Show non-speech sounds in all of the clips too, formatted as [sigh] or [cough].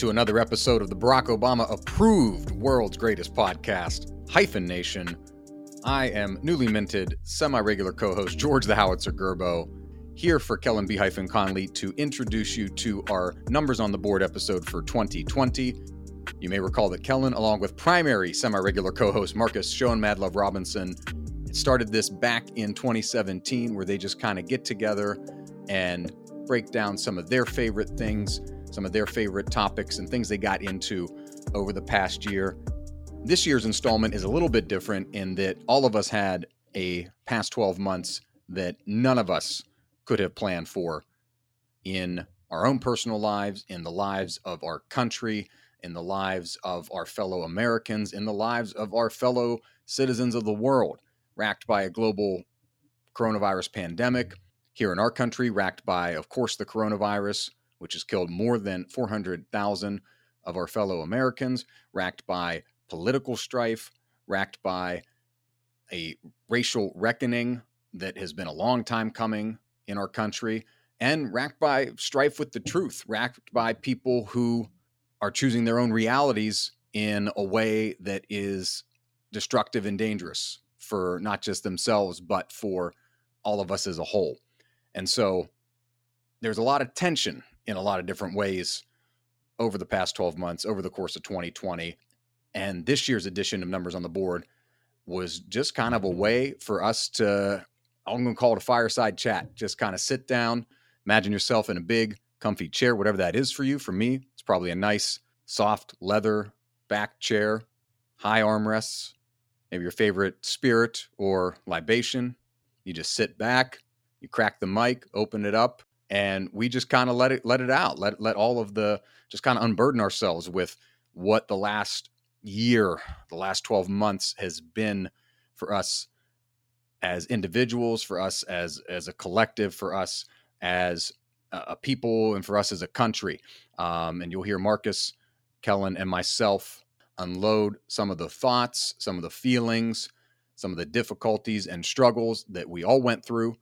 To another episode of the Barack Obama approved world's greatest podcast, Hyphen Nation. I am newly minted, semi regular co host George the Howitzer Gerbo, here for Kellen B. Hyphen Conley to introduce you to our Numbers on the Board episode for 2020. You may recall that Kellen, along with primary semi regular co host Marcus Schoen Madlove Robinson, started this back in 2017, where they just kind of get together and break down some of their favorite things some of their favorite topics and things they got into over the past year. This year's installment is a little bit different in that all of us had a past 12 months that none of us could have planned for in our own personal lives, in the lives of our country, in the lives of our fellow Americans, in the lives of our fellow citizens of the world, racked by a global coronavirus pandemic. Here in our country, racked by, of course, the coronavirus, which has killed more than 400,000 of our fellow Americans, racked by political strife, racked by a racial reckoning that has been a long time coming in our country, and racked by strife with the truth, racked by people who are choosing their own realities in a way that is destructive and dangerous for not just themselves, but for all of us as a whole. And so there's a lot of tension in a lot of different ways over the past 12 months, over the course of 2020. And this year's edition of Numbers on the Board was just kind of a mm-hmm. way for us to, I'm going to call it a fireside chat, just kind of sit down, imagine yourself in a big, comfy chair, whatever that is for you. For me, it's probably a nice, soft leather back chair, high armrests, maybe your favorite spirit or libation. You just sit back, you crack the mic, open it up, and we just kind of let it let it out let let all of the just kind of unburden ourselves with what the last year the last 12 months has been for us as individuals for us as as a collective for us as a people and for us as a country. Um, and you'll hear marcus kellen and myself unload some of the thoughts some of the feelings some of the difficulties and struggles that we all went through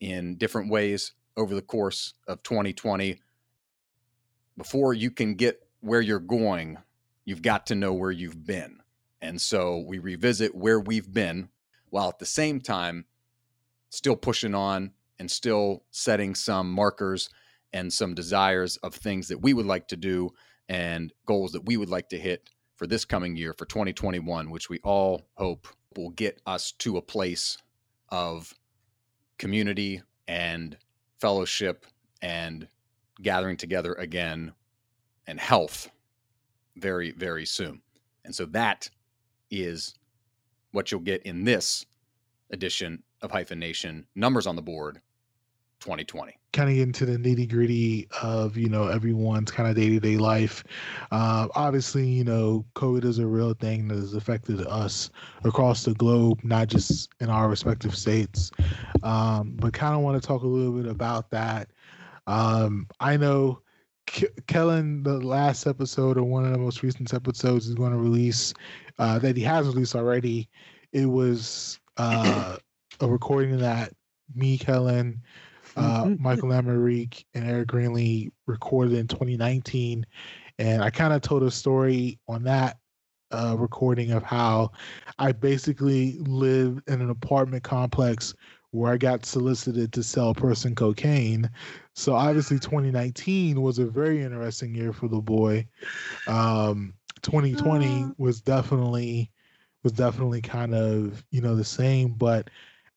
in different ways over the course of 2020. Before you can get where you're going, you've got to know where you've been. And so we revisit where we've been while at the same time still pushing on and still setting some markers and some desires of things that we would like to do and goals that we would like to hit for this coming year for 2021 which we all hope will get us to a place of community and fellowship and gathering together again and health very, very soon. And so that is what you'll get in this edition of Hyphen Nation Numbers on the Board 2020 kind of get into the nitty gritty of you know everyone's kind of day to day life. Uh, obviously, you know, COVID is a real thing that has affected us across the globe, not just in our respective states. Um, but kind of want to talk a little bit about that. Um, I know. Kellen, the last episode or one of the most recent episodes is going to release uh, that he has released already. It was uh, a recording that me, Kellen, uh, mm-hmm. Michael Lamarique and Eric Greenlee recorded in 2019. And I kind of told a story on that uh, recording of how I basically lived in an apartment complex where I got solicited to sell person cocaine. So obviously 2019 was a very interesting year for the boy. Um, 2020 was definitely was definitely kind of, you know, the same, but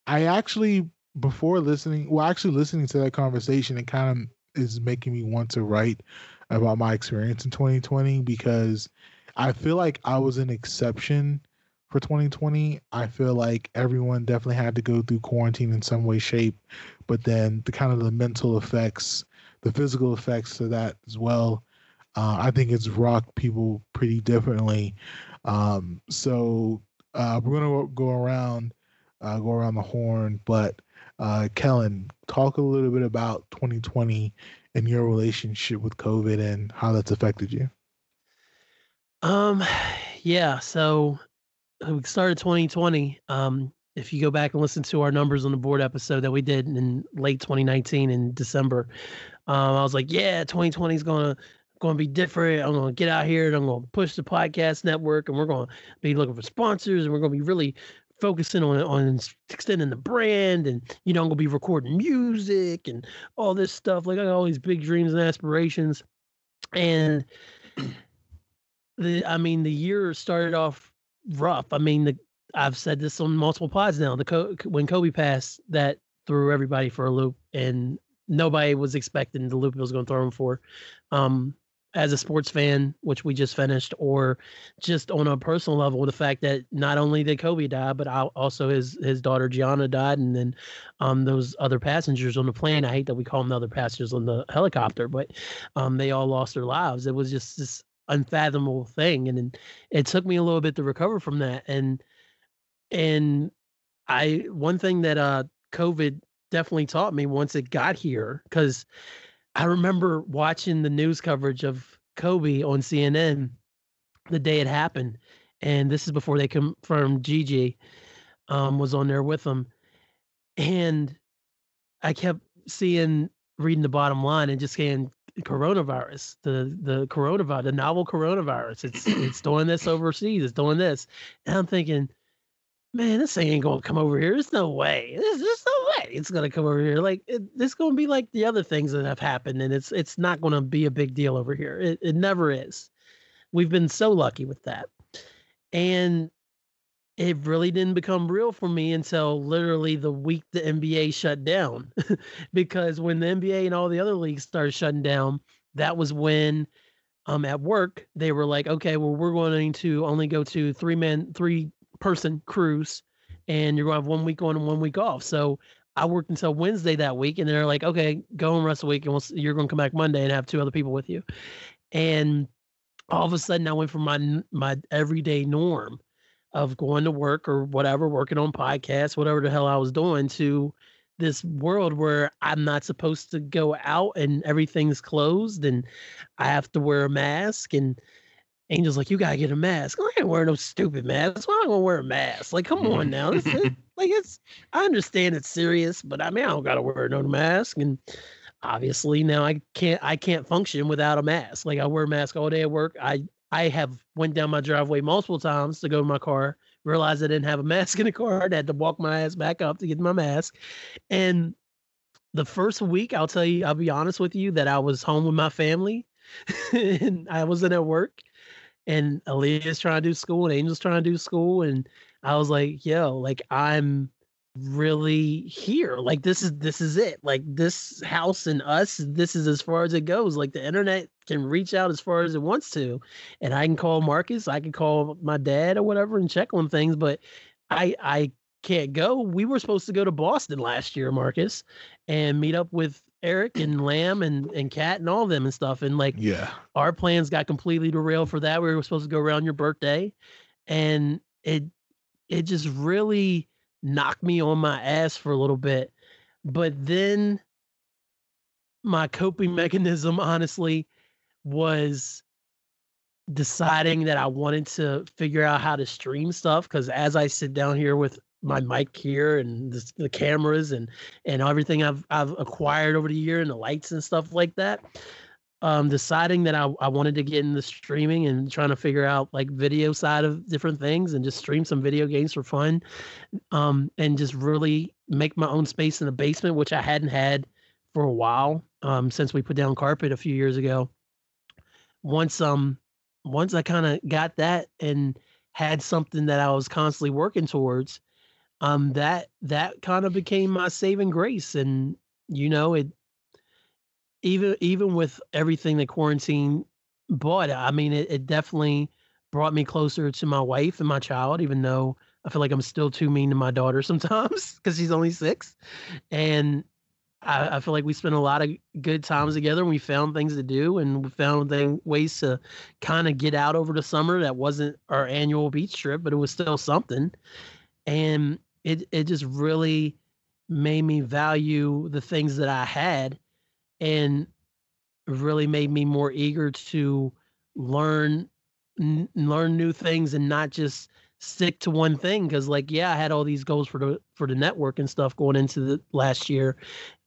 I actually before listening, well, actually listening to that conversation, it kind of is making me want to write about my experience in 2020 because I feel like I was an exception for 2020. I feel like everyone definitely had to go through quarantine in some way, shape, but then the kind of the mental effects, the physical effects of that as well. Uh, I think it's rocked people pretty differently. Um, so uh, we're gonna go around, uh, go around the horn, but uh, Kellen, talk a little bit about 2020 and your relationship with COVID and how that's affected you. Um, yeah. So uh, we started 2020. Um, if you go back and listen to our numbers on the board episode that we did in late 2019 in December, um, I was like, yeah, 2020 is to going to be different. I'm going to get out here and I'm going to push the podcast network and we're going to be looking for sponsors and we're going to be really focusing on on extending the brand and you know I'm gonna be recording music and all this stuff. Like I got all these big dreams and aspirations, and [clears throat] the I mean the year started off rough. I mean the I've said this on multiple pods now. The when Kobe passed, that threw everybody for a loop, and nobody was expecting the loop he was going to throw him for. Um, as a sports fan, which we just finished, or just on a personal level, the fact that not only did Kobe die, but also his his daughter Gianna died, and then um, those other passengers on the plane. I hate that we call them the other passengers on the helicopter, but um, they all lost their lives. It was just this unfathomable thing, and, and it took me a little bit to recover from that. And and I one thing that uh COVID definitely taught me once it got here because I remember watching the news coverage of Kobe on CNN the day it happened, and this is before they confirmed Gigi um, was on there with them, and I kept seeing reading the bottom line and just saying coronavirus, the the coronavirus, the novel coronavirus. It's it's [clears throat] doing this overseas. It's doing this, and I'm thinking man, this thing ain't gonna come over here. There's no way. There's, there's it's gonna come over here. Like it, it's gonna be like the other things that have happened, and it's it's not gonna be a big deal over here. It it never is. We've been so lucky with that, and it really didn't become real for me until literally the week the NBA shut down, [laughs] because when the NBA and all the other leagues started shutting down, that was when um at work they were like okay well we're going to only go to three men three person crews and you're going to have one week on and one week off. So I worked until Wednesday that week, and they're like, okay, go and rest a week, and we'll, you're going to come back Monday and have two other people with you. And all of a sudden, I went from my my everyday norm of going to work or whatever, working on podcasts, whatever the hell I was doing, to this world where I'm not supposed to go out and everything's closed and I have to wear a mask and Angel's like, you gotta get a mask. I ain't wearing no stupid mask. Why am I gonna wear a mask? Like, come on mm-hmm. now. It's, it, like it's I understand it's serious, but I mean I don't gotta wear no mask. And obviously now I can't I can't function without a mask. Like I wear a mask all day at work. I I have went down my driveway multiple times to go to my car, realized I didn't have a [laughs] mask in the car. I had to walk my ass back up to get my mask. And the first week, I'll tell you, I'll be honest with you, that I was home with my family [laughs] and I wasn't at work and Aaliyah's trying to do school and Angel's trying to do school. And I was like, yo, like I'm really here. Like this is this is it. Like this house and us, this is as far as it goes. Like the internet can reach out as far as it wants to. And I can call Marcus, I can call my dad or whatever and check on things, but I I can't go. We were supposed to go to Boston last year, Marcus, and meet up with Eric and Lamb and and Cat and all of them and stuff. And like, yeah, our plans got completely derailed for that. We were supposed to go around your birthday, and it it just really knocked me on my ass for a little bit. But then my coping mechanism, honestly, was deciding that I wanted to figure out how to stream stuff because as I sit down here with my mic here and the, the, cameras and and everything I've I've acquired over the year and the lights and stuff like that. Um, deciding that I, I wanted to get into streaming and trying to figure out like video side of different things and just stream some video games for fun, um, and just really make my own space in the basement, which I hadn't had for a while um, since we put down carpet a few years ago. Once um once I kind of got that and had something that I was constantly working towards, um, that that kind of became my saving grace. And you know, it even even with everything that quarantine brought, I mean, it, it definitely brought me closer to my wife and my child, even though I feel like I'm still too mean to my daughter [laughs] sometimes because she's only six. And I, I, feel like we spent a lot of good times together and we found things to do and we found thing, ways to kind of get out over the summer that wasn't our annual beach trip, but it was still something. And it it just really made me value the things that I had and really made me more eager to learn n- learn new things and not just stick to one thing. Because like yeah i had all these goals for the for the network and stuff going into the last year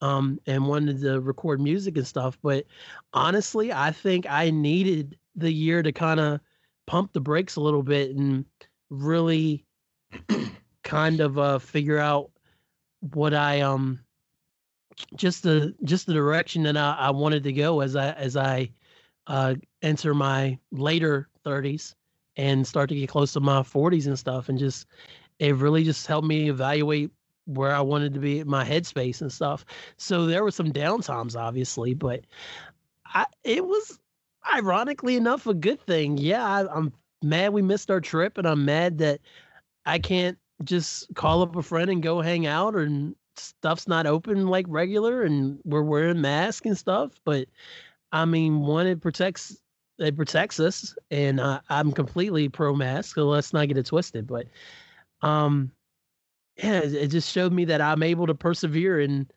um and wanted to record music and stuff but honestly i think i needed the year to kind of pump the brakes a little bit and really [clears throat] kind of uh figure out what i um just the just the direction that i, I wanted to go as i as i uh enter my later 30s and start to get close to my 40s and stuff and just it really just helped me evaluate where I wanted to be my headspace and stuff. So there were some downtimes obviously, but I it was ironically enough a good thing. Yeah, I, I'm mad we missed our trip and I'm mad that I can't just call up a friend and go hang out and stuff's not open like regular and we're wearing masks and stuff, but I mean, one it protects it protects us, and uh, I'm completely pro mask. So let's not get it twisted. But um, yeah, it, it just showed me that I'm able to persevere in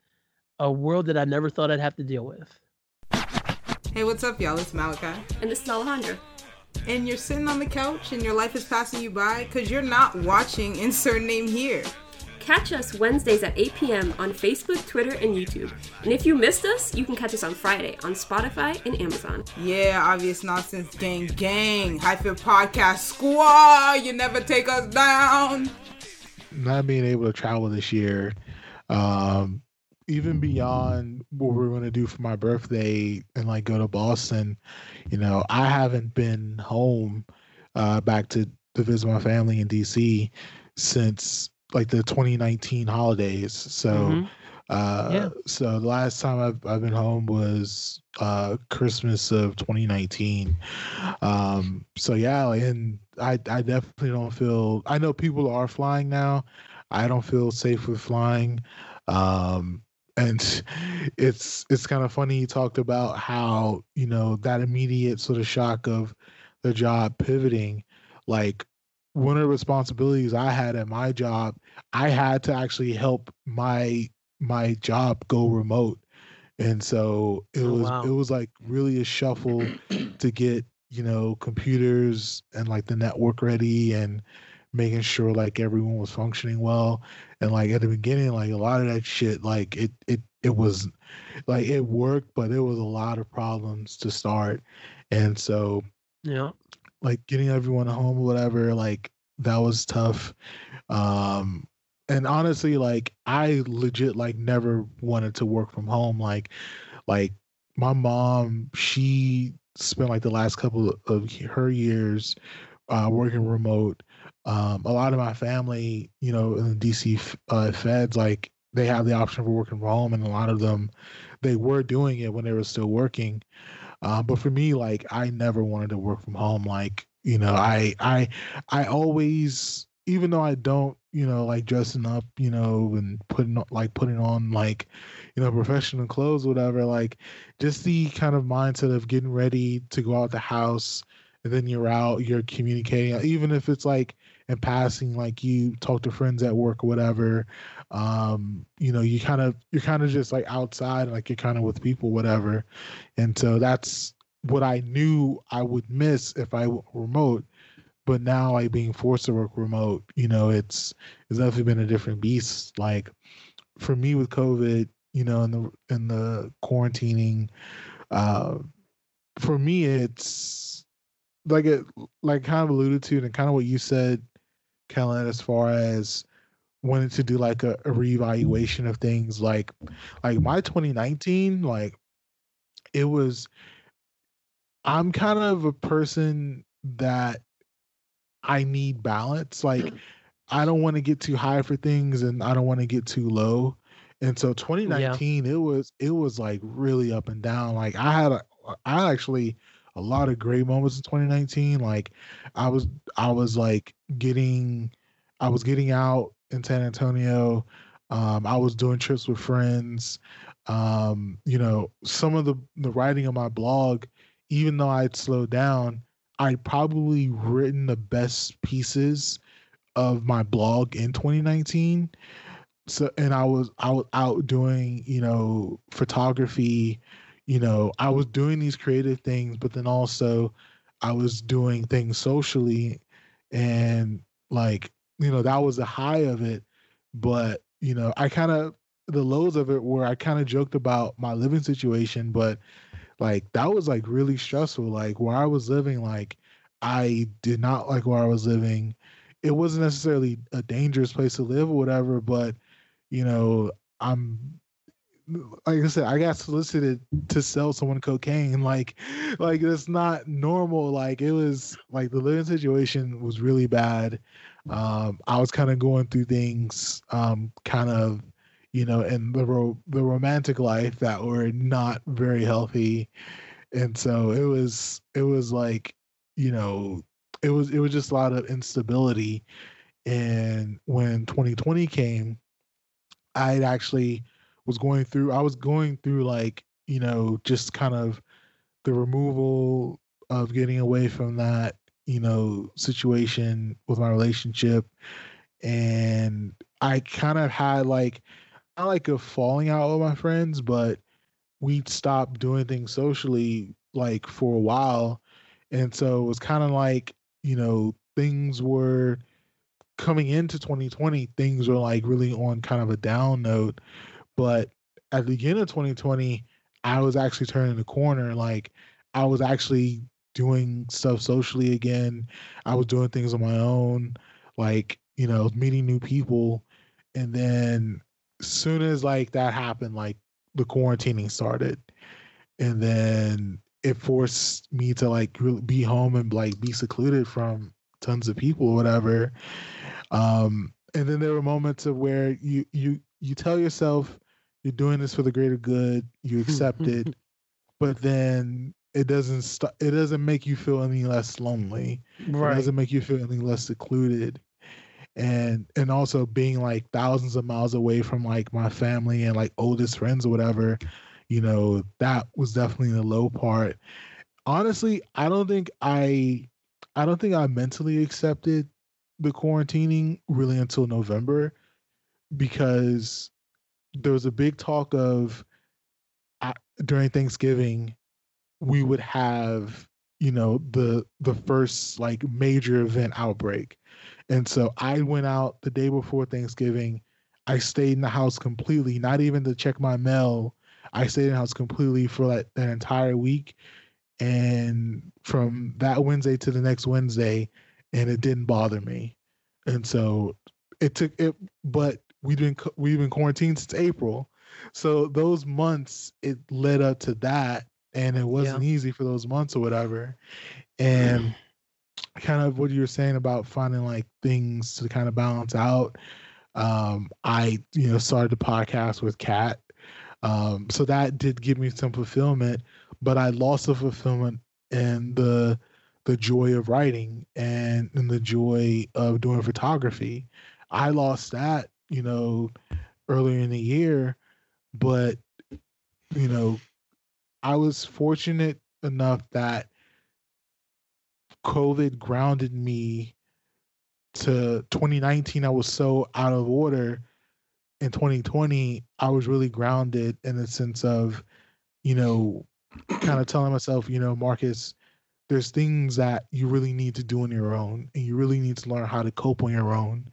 a world that I never thought I'd have to deal with. Hey, what's up, y'all? It's Malachi. And this is Alejandra. And you're sitting on the couch and your life is passing you by because you're not watching [laughs] Insert Name Here. Catch us Wednesdays at 8 p.m. on Facebook, Twitter, and YouTube. And if you missed us, you can catch us on Friday on Spotify and Amazon. Yeah, obvious nonsense gang gang. Hyphen podcast squad. You never take us down. Not being able to travel this year, um, even beyond what we're going to do for my birthday and like go to Boston, you know, I haven't been home uh, back to to visit my family in DC since like the 2019 holidays. So, mm-hmm. uh, yeah. so the last time I've I've been home was uh Christmas of 2019. Um, so yeah, and I I definitely don't feel. I know people are flying now. I don't feel safe with flying. Um, and [laughs] it's it's kind of funny you talked about how you know that immediate sort of shock of the job pivoting like one of the responsibilities I had at my job, I had to actually help my my job go remote. And so it oh, was wow. it was like really a shuffle to get, you know, computers and like the network ready and making sure like everyone was functioning well. And like at the beginning, like a lot of that shit, like it it it was like it worked, but it was a lot of problems to start. And so yeah like getting everyone home or whatever like that was tough. Um and honestly like i legit like never wanted to work from home like like my mom she spent like the last couple of her years uh, working remote. Um, a lot of my family you know in the dc uh, feds like they have the option for working from home and a lot of them they were doing it when they were still working uh, but for me, like I never wanted to work from home. Like you know, I I I always, even though I don't, you know, like dressing up, you know, and putting like putting on like, you know, professional clothes, whatever. Like, just the kind of mindset of getting ready to go out the house, and then you're out, you're communicating, even if it's like in passing, like you talk to friends at work or whatever um you know you kind of you're kind of just like outside like you're kind of with people whatever. And so that's what i knew i would miss if i remote but now like being forced to work remote you know it's it's definitely been a different beast. Like for me with covid you know in the in the quarantining uh for me it's like it like kind of alluded to and kind of what you said kellen as far as wanted to do like a, a reevaluation of things like like my 2019 like it was i'm kind of a person that i need balance. Like mm. i don't want to get too high for things and i don't want to get too low. And so 2019 yeah. it was it was like really up and down. Like i had a i actually a lot of great moments in 2019 like i was i was like getting i was getting out in San Antonio. Um, I was doing trips with friends. Um, you know, some of the the writing on my blog, even though I'd slowed down, I'd probably written the best pieces of my blog in 2019. So, and I was I was out doing you know photography. You know, I was doing these creative things, but then also I was doing things socially, and like you know that was the high of it but you know i kind of the lows of it where i kind of joked about my living situation but like that was like really stressful. Like where i was living like i did not like where i was living. It wasn't necessarily a dangerous place to live or whatever but you know i'm like I said, I got solicited to sell someone cocaine. [laughs] Like, like it's not normal. Like it was like the living situation was really bad. Um, I was kind of going through things, um, kind of, you know, in the ro- the romantic life that were not very healthy, and so it was it was like, you know, it was it was just a lot of instability. And when 2020 came, I'd actually was going through I was going through like, you know, just kind of the removal of getting away from that, you know, situation with my relationship. And I kind of had like not like a falling out with my friends, but we stopped doing things socially like for a while. And so it was kind of like, you know, things were coming into 2020, things were like really on kind of a down note. But at the beginning of 2020, I was actually turning the corner. Like I was actually doing stuff socially again. I was doing things on my own, like, you know, meeting new people. And then soon as like that happened, like the quarantining started. And then it forced me to like be home and like be secluded from tons of people or whatever. Um, and then there were moments of where you you you tell yourself you're doing this for the greater good, you [laughs] accept it, but then it doesn't st- it doesn't make you feel any less lonely. Right. It doesn't make you feel any less secluded. And and also being like thousands of miles away from like my family and like oldest friends or whatever, you know, that was definitely the low part. Honestly, I don't think I I don't think I mentally accepted the quarantining really until November because there was a big talk of uh, during Thanksgiving we would have you know the the first like major event outbreak. And so i went out the day before thanksgiving. I stayed in the house completely not even to check my mail. I stayed in the house completely for like that entire week. And from that wednesday to the next wednesday and it didn't bother me. And so it took it but we've been we've been quarantined since April. So those months it led up to that and it wasn't yeah. easy for those months or whatever. And kind of what you were saying about finding like things to kind of balance out. Um, I you know started the podcast with Kat. Um, so that did give me some fulfillment, but I lost the fulfillment and the the joy of writing and, and the joy of doing photography. I lost that you know, earlier in the year. But, you know, I was fortunate enough that COVID grounded me to 2019. I was so out of order. In 2020, I was really grounded in the sense of, you know, kind of telling myself, you know, Marcus, there's things that you really need to do on your own and you really need to learn how to cope on your own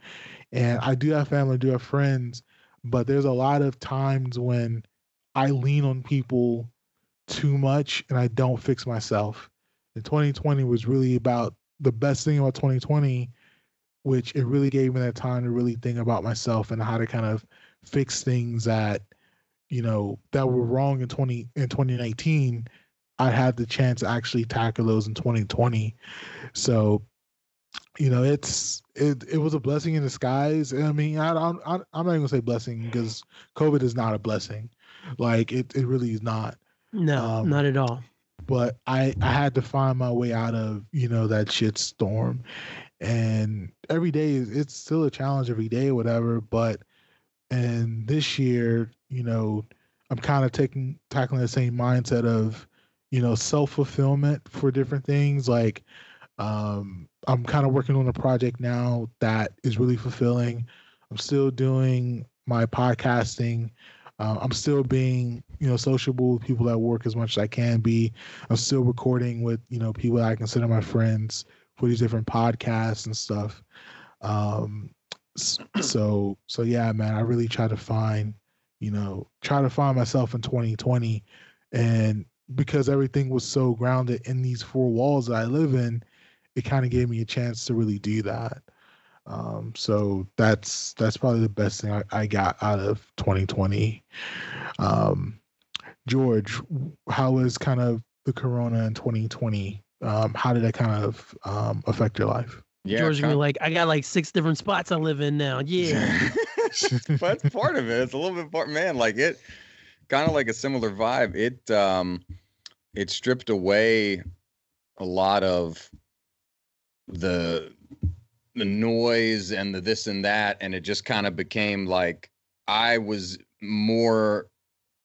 and I do have family, I do have friends, but there's a lot of times when I lean on people too much and I don't fix myself. And 2020 was really about the best thing about 2020, which it really gave me that time to really think about myself and how to kind of fix things that, you know, that were wrong in 20 in 2019. I had the chance to actually tackle those in 2020. So you know, it's it it was a blessing in disguise. I mean, I, I, I I'm not even gonna say blessing because COVID is not a blessing. Like it, it really is not. No, um, not at all. But I I had to find my way out of you know that shit storm, and every day it's still a challenge every day or whatever. But and this year, you know, I'm kind of taking tackling the same mindset of you know self fulfillment for different things like um, I'm kind of working on a project now that is really fulfilling. I'm still doing my podcasting. Uh, I'm still being, you know, sociable with people at work as much as I can be. I'm still recording with, you know, people that I consider my friends for these different podcasts and stuff. Um, [clears throat] so so yeah, man, I really try to find, you know, try to find myself in 2020, and because everything was so grounded in these four walls that I live in, it kind of gave me a chance to really do that. Um, so that's that's probably the best thing I, I got out of 2020. Um, George, how was kind of the corona in 2020? Um, how did that kind of um, affect your life? Yeah, George gonna be like, I got like six different spots I live in now. Yeah, [laughs] that's part of it. It's a little bit part, man. Like it, kind of like a similar vibe. It um, it stripped away a lot of the the noise and the this and that, and it just kind of became like I was more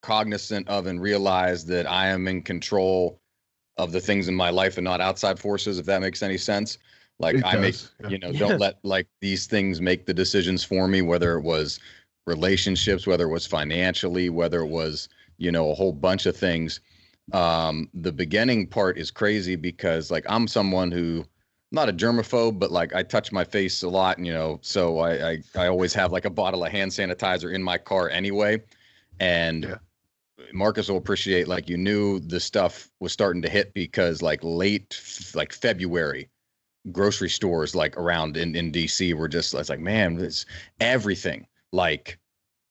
cognizant of and realized that I am in control of the things in my life and not outside forces. If that makes any sense. Like it I does. make, yeah. you know, yeah. don't let like these things make the decisions for me, whether it was relationships, whether it was financially, whether it was, you know, a whole bunch of things. Um, the beginning part is crazy because like I'm someone who not a germaphobe, but like I touch my face a lot, and you know, so I, I I always have like a bottle of hand sanitizer in my car anyway. And yeah. Marcus will appreciate like you knew the stuff was starting to hit because like late like February grocery stores like around in, in DC were just it's like man it's everything like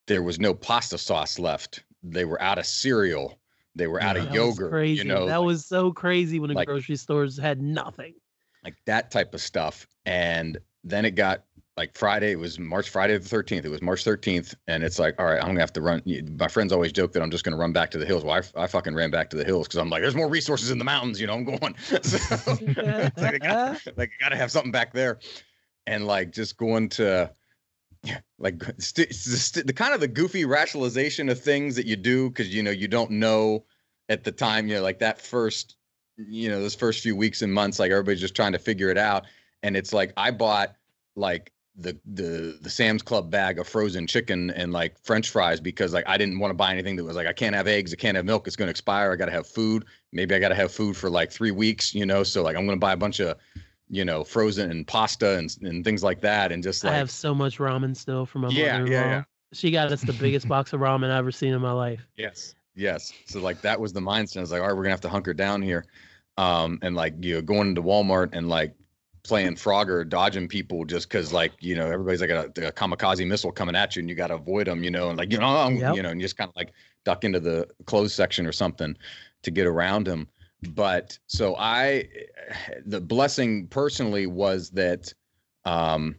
there was no pasta sauce left they were out of cereal they were out of yogurt crazy you know that like, was so crazy when the like, grocery stores had nothing like that type of stuff and then it got like Friday, it was March Friday the 13th. It was March 13th. And it's like, all right, I'm going to have to run. My friends always joke that I'm just going to run back to the hills. Well, I, I fucking ran back to the hills because I'm like, there's more resources in the mountains. You know, I'm going. [laughs] so, like, I got, [laughs] like, I got to have something back there. And like just going to, like st- st- the kind of the goofy rationalization of things that you do because, you know, you don't know at the time, you know, like that first, you know, those first few weeks and months, like everybody's just trying to figure it out. And it's like, I bought like the the the Sam's Club bag of frozen chicken and like French fries because like I didn't want to buy anything that was like I can't have eggs, I can't have milk, it's going to expire. I got to have food. Maybe I got to have food for like three weeks, you know. So like I'm going to buy a bunch of you know frozen and pasta and and things like that, and just like I have so much ramen still from my yeah, mother-in-law. Yeah, yeah. She got us the biggest box of ramen I've ever seen in my life. [laughs] Yes, yes. So like that was the mindset. I was like, all right, we're gonna have to hunker down here. Um, and like you know, going into Walmart and like playing Frogger, dodging people just because like you know everybody's like a, a, kamikaze missile coming at you and you got to avoid them, you know, and like you know, yep. you know, and you just kind of like duck into the closed section or something to get around them. But so I, the blessing personally was that um,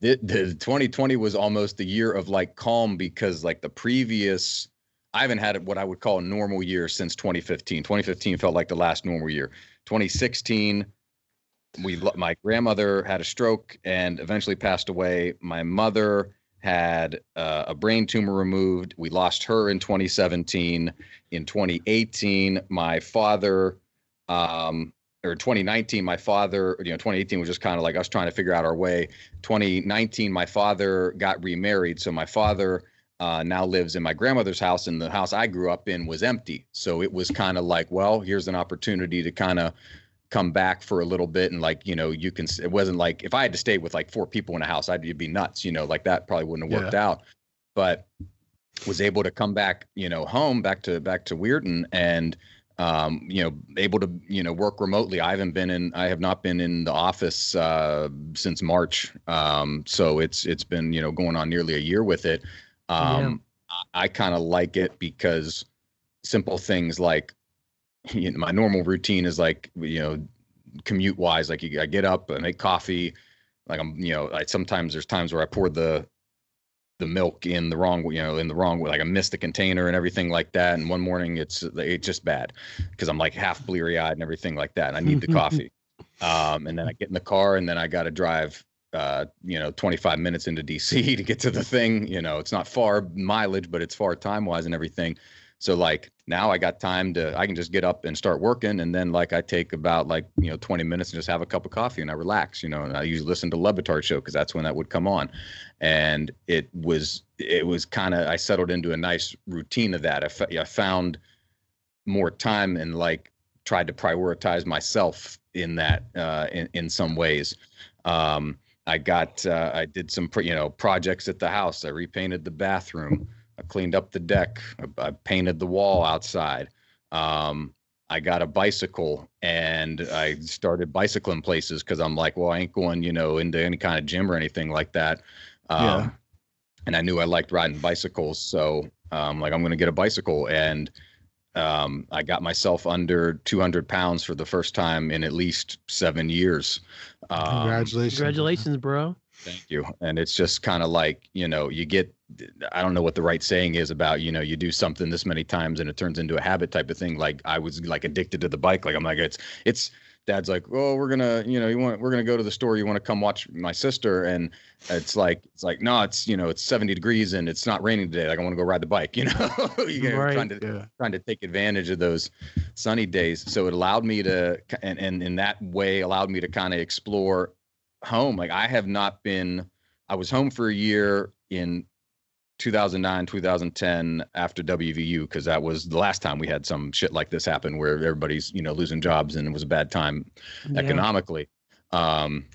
the, the 2020 was almost a year of like calm because like the previous. I haven't had what I would call a normal year since 2015. 2015 felt like the last normal year. 2016 we my grandmother had a stroke and eventually passed away. My mother had uh, a brain tumor removed. We lost her in 2017. In 2018, my father, um, or 2019, my father, you know, 2018 was just kind of like us trying to figure out our way. 2019, my father got remarried. So my father uh, now lives in my grandmother's house, and the house I grew up in was empty. So it was kind of like, well, here's an opportunity to kind of come back for a little bit and like you know you can it wasn't like if i had to stay with like four people in a house i'd be nuts you know like that probably wouldn't have worked yeah. out but was able to come back you know home back to back to weirton and um, you know able to you know work remotely i haven't been in i have not been in the office uh, since march um, so it's it's been you know going on nearly a year with it um, yeah. i, I kind of like it because simple things like [laughs] you know, my normal routine is like you know commute wise like you, i get up i make coffee like i'm you know I, sometimes there's times where i pour the the milk in the wrong you know in the wrong way like i missed the container and everything like that and one morning it's it's just bad because i'm like half bleary eyed and everything like that and i need the [laughs] coffee um and then i get in the car and then i got to drive uh, you know, 25 minutes into DC [laughs] to get to the thing. You know, it's not far mileage, but it's far time wise and everything. So like now I got time to I can just get up and start working and then like I take about like you know 20 minutes and just have a cup of coffee and I relax you know and I usually listen to Le Batard show because that's when that would come on and it was it was kind of I settled into a nice routine of that I, f- I found more time and like tried to prioritize myself in that uh, in in some ways um, I got uh, I did some you know projects at the house. I repainted the bathroom. I cleaned up the deck. I, I painted the wall outside. Um, I got a bicycle and I started bicycling places because I'm like, well, I ain't going, you know, into any kind of gym or anything like that. Um, Yeah. And I knew I liked riding bicycles, so um, like I'm going to get a bicycle, and um, I got myself under 200 pounds for the first time in at least seven years. Um, Congratulations. Congratulations, bro. Thank you. And it's just kind of like, you know, you get, I don't know what the right saying is about, you know, you do something this many times and it turns into a habit type of thing. Like I was like addicted to the bike. Like I'm like, it's, it's, dad's like, oh, we're gonna, you know, you want, we're gonna go to the store. You want to come watch my sister? And it's like, it's like, no, it's, you know, it's 70 degrees and it's not raining today. Like I want to go ride the bike, [laughs] you know, [laughs] you know, Right. trying to, Yeah. trying to take advantage of those sunny days. So it allowed me to, and, and in that way, allowed me to kind of explore home. Like I have not been, I was home for a year in 2009, 2010 after WVU, because that was the last time we had some shit like this happen where everybody's, you know, losing jobs and it was a bad time Yeah. economically. Um,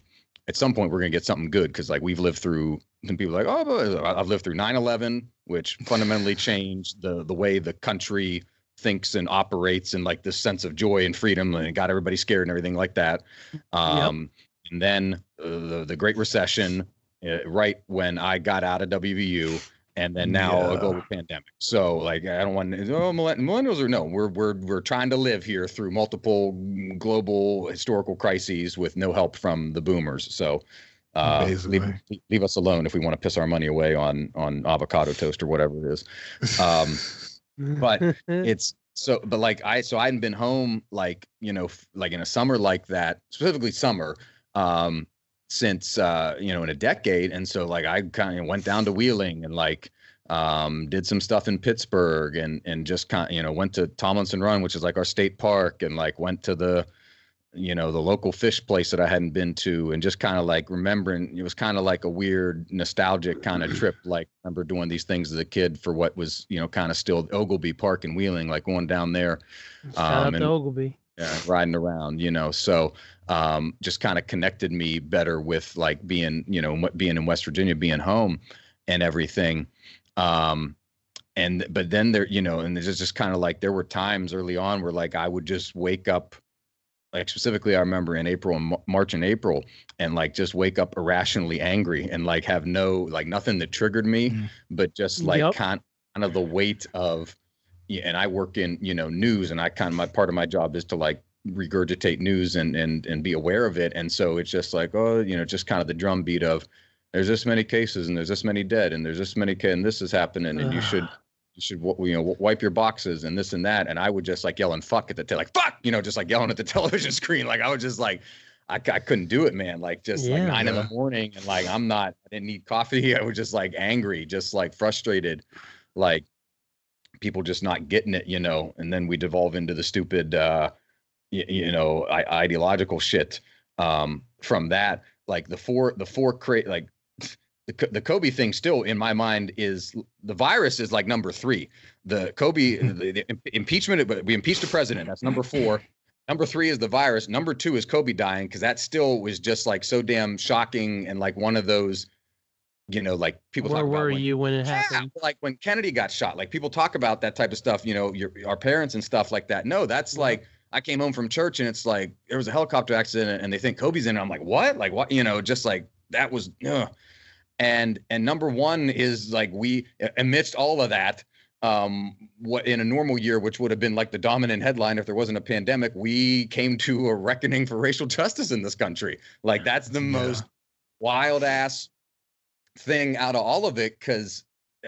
at some point, we're going to get something good because, like, we've lived through, and people like, oh, but I've lived through 9 11, which fundamentally changed the, the way the country thinks and operates and like this sense of joy and freedom and it got everybody scared and everything like that. Um, And then uh, the, the Great Recession, uh, right when I got out of WVU. And then now a global pandemic. So like I don't want oh millenn- millennials are no we're we're we're trying to live here through multiple global historical crises with no help from the boomers. So uh, leave, leave us alone if we want to piss our money away on on avocado toast or whatever it is. Um, but [laughs] it's so but like i so i hadn't been home like you know like in a summer like that specifically summer um since uh you know in a decade and so like i kind of went down to wheeling and like um did some stuff in pittsburgh and and just kind of you know went to tomlinson run which is like our state park and like went to the you know the local fish place that i hadn't been to and just kind of like remembering it was kind of like a weird nostalgic kind of [clears throat] trip like I remember doing these things as a kid for what was you know kind of still Oglebay Park and Wheeling like going down there Shout out um, to and- Oglebay. yeah, riding around, you know. So um, just kind of connected me better with like being, you know, being in West Virginia, being home, and everything. Um, and but then there, you know, and there's just kind of like there were times early on where like I would just wake up, like specifically I remember in April and March and April, and like just wake up irrationally angry and like have no like nothing that triggered me, Mm. but just like Yep. kind kind of the weight of and I work in you know news, and I kind of my part of my job is to like regurgitate news and and and be aware of it, and so it's just like oh you know just kind of the drumbeat of there's this many cases and there's this many dead and there's this many ca- and this is happening and you should you should you know wipe your boxes and this and that. And I would just like yelling fuck at the te- like fuck you know just like yelling at the [laughs] television screen. Like I was just like I, I couldn't do it man. Like just like Yeah. nine in the morning and like I'm not I didn't need coffee. [laughs] I was just like angry just like frustrated like people just not getting it, you know, and then we devolve into the stupid, uh, you, you know, I, ideological shit um, from that. Like the four, the four crate, like the, the Kobe thing still in my mind is the virus is like number three. The Kobe, [laughs] the, the impeachment, but we impeached the president. That's number four. Number three is the virus. Number two is Kobe dying because that still was just like so damn shocking and like one of those, you know, like people Where talk were when- you when it yeah, happened? like when Kennedy got shot, like people talk about that type of stuff, you know, your our parents and stuff like that. No, that's Yeah. like I came home from church and it's like there was a helicopter accident and they think Kobe's in it. I'm like, what? Like what? You know, just like that was ugh. and and number one is like we amidst all of that, um, what in a normal year, which would have been like the dominant headline if there wasn't a pandemic, we came to a reckoning for racial justice in this country. Like that's the Yeah. most wild ass thing out of all of it because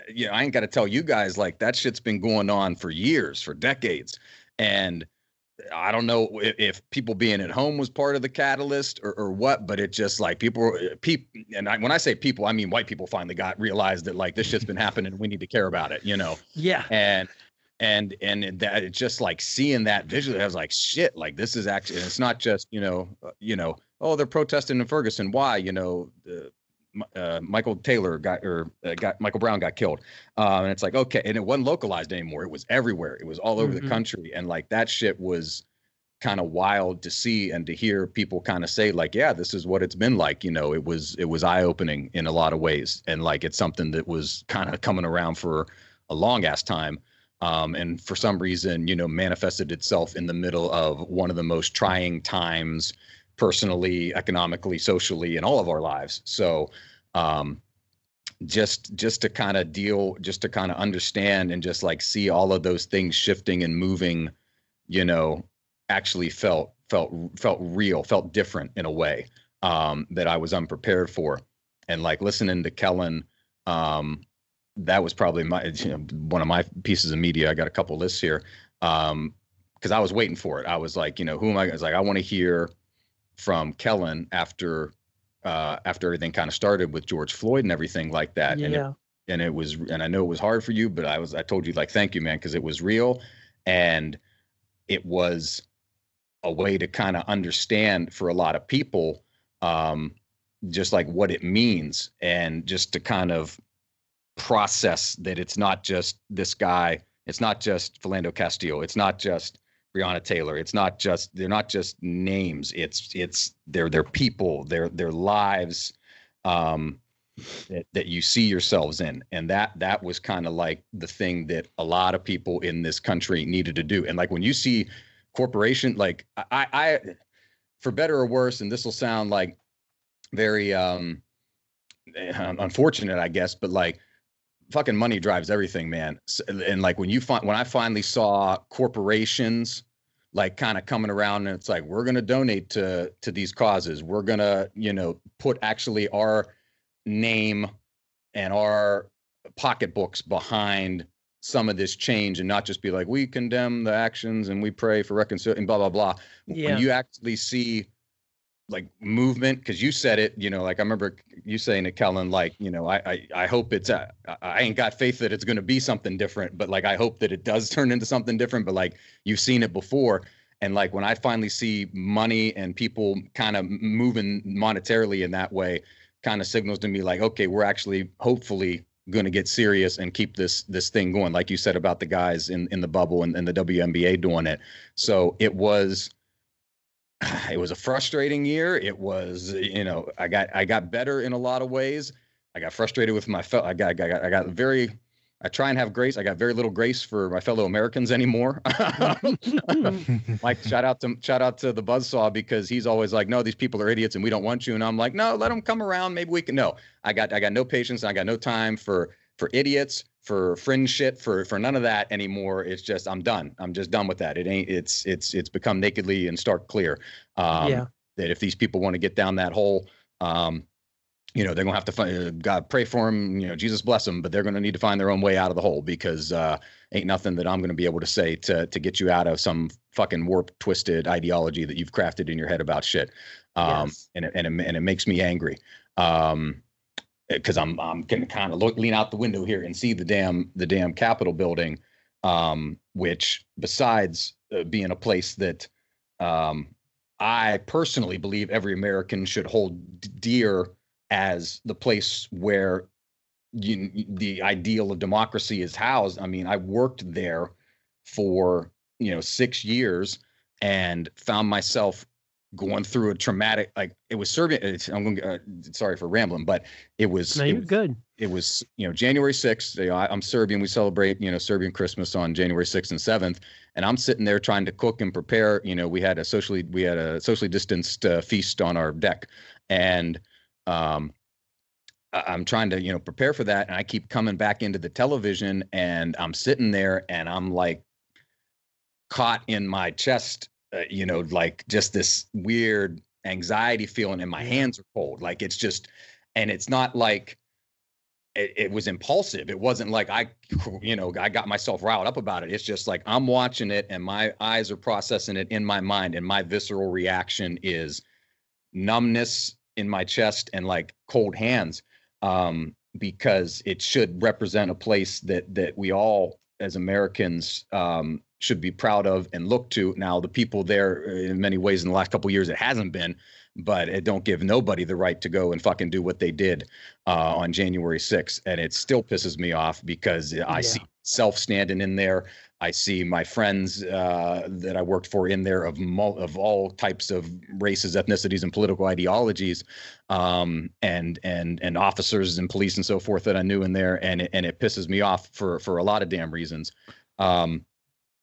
you know i ain't got to tell you guys like that shit's been going on for years for decades and i don't know if, if people being at home was part of the catalyst or, or what but it just like people people and I, when i say people i mean white people finally got realized that like this shit's been happening we need to care about it you know? Yeah. and and and that it's just like seeing that visually i was like shit like this is actually it's not just you know uh, you know oh they're protesting in ferguson. Why? You know uh, uh, michael taylor got or uh, got michael brown got killed. Um, and it's like okay and it wasn't localized anymore. It was everywhere. It was all over Mhm. the country. And like that shit was kind of wild to see and to hear people kind of say like yeah this is what it's been like. You know it was it was eye opening in a lot of ways. And like it's something that was kind of coming around for a long ass time. Um, and for some reason you know manifested itself in the middle of one of the most trying times personally economically socially in all of our lives. So um, just just to kind of deal just to kind of understand and just like see all of those things shifting and moving you know actually felt felt felt real felt different in a way um, that i was unprepared for. And like listening to kellen um, that was probably my you know, one of my pieces of media. I got a couple lists here um because i was waiting for it. I was like you know who am i, I was like i want to hear from kellen after uh, after everything kind of started with George Floyd and everything like that. Yeah. And it, and it was, and I know it was hard for you, but I was, I told you like, thank you, man, because it was real, and it was a way to kind of understand for a lot of people, um, just like what it means, and just to kind of process that it's not just this guy, it's not just Philando Castillo, it's not just Breonna Taylor. It's not just they're not just names. It's it's they're they're people. They're their lives um, that that you see yourselves in, and that that was kind of like the thing that a lot of people in this country needed to do. And like when you see corporation, like I, I for better or worse, and this will sound like very um, unfortunate, I guess, but like fucking money drives everything, man. And like when you find when I finally saw corporations like kind of coming around and it's like we're going to donate to to these causes. We're going to, you know, put actually our name and our pocketbooks behind some of this change and not just be like we condemn the actions and we pray for reconciliation blah blah blah. Yeah. When you actually see like movement because you said it you know like i remember you saying to kellen like you know i i, I hope it's a, i ain't got faith that it's going to be something different but like i hope that it does turn into something different but like you've seen it before. And like when i finally see money and people kind of moving monetarily in that way kind of signals to me like okay we're actually hopefully going to get serious and keep this this thing going like you said about the guys in in the bubble and, and the WNBA doing it. So it was [sighs] it was a frustrating year. It was, you know, I got I got better in a lot of ways. I got frustrated with my fellow. I got, I got I got very. I try and have grace. I got very little grace for my fellow Americans anymore. [laughs] like [laughs] shout out to shout out to the buzzsaw because he's always like, no, these people are idiots and we don't want you. And I'm like, no, let them come around. Maybe we can. No, I got I got no patience. I got no time for for idiots for fringe shit for for none of that anymore. It's just i'm done. I'm just done with that. It ain't it's it's it's become nakedly and stark clear um Yeah. that if these people want to get down that hole um you know they're gonna have to find god pray for them you know jesus bless them but they're gonna need to find their own way out of the hole because uh ain't nothing that i'm gonna be able to say to to get you out of some fucking warped twisted ideology that you've crafted in your head about shit. Um Yes. and it, and it, and it makes me angry. Um because I'm I'm gonna kind of look lean out the window here and see the damn the damn Capitol building, um, which besides uh, being a place that um, I personally believe every American should hold dear as the place where you, the ideal of democracy is housed. I mean, I worked there for you know six years and found myself going through a traumatic like it was Serbian. It's, I'm going. Uh, sorry for rambling, but it was. No, you're was- good. it was you know January 6th. You know, I, I'm Serbian. We celebrate you know Serbian Christmas on January 6th and 7th, and I'm sitting there trying to cook and prepare. You know, we had a socially we had a socially distanced uh, feast on our deck, and um, I'm trying to you know prepare for that, and I keep coming back into the television, and I'm sitting there, and I'm like caught in my chest, uh, you know, like just this weird anxiety feeling, and my hands are cold. Like it's just, and it's not like it, it was impulsive. It wasn't like I, [laughs] you know, I got myself riled up about it. It's just like I'm watching it and my eyes are processing it in my mind, and my visceral reaction is numbness in my chest and like cold hands. Um, because it should represent a place that that we all as Americans um, should be proud of and look to. Now, the people there, uh, in many ways, in the last couple of years, it hasn't been, but it don't give nobody the right to go and fucking do what they did uh, on January 6th, and it still pisses me off because I Yeah. see self standing in there. I see my friends uh, that I worked for in there of mul- of all types of races, ethnicities, and political ideologies, um, and and and officers and police and so forth that I knew in there, and it, and it pisses me off for for a lot of damn reasons. Um,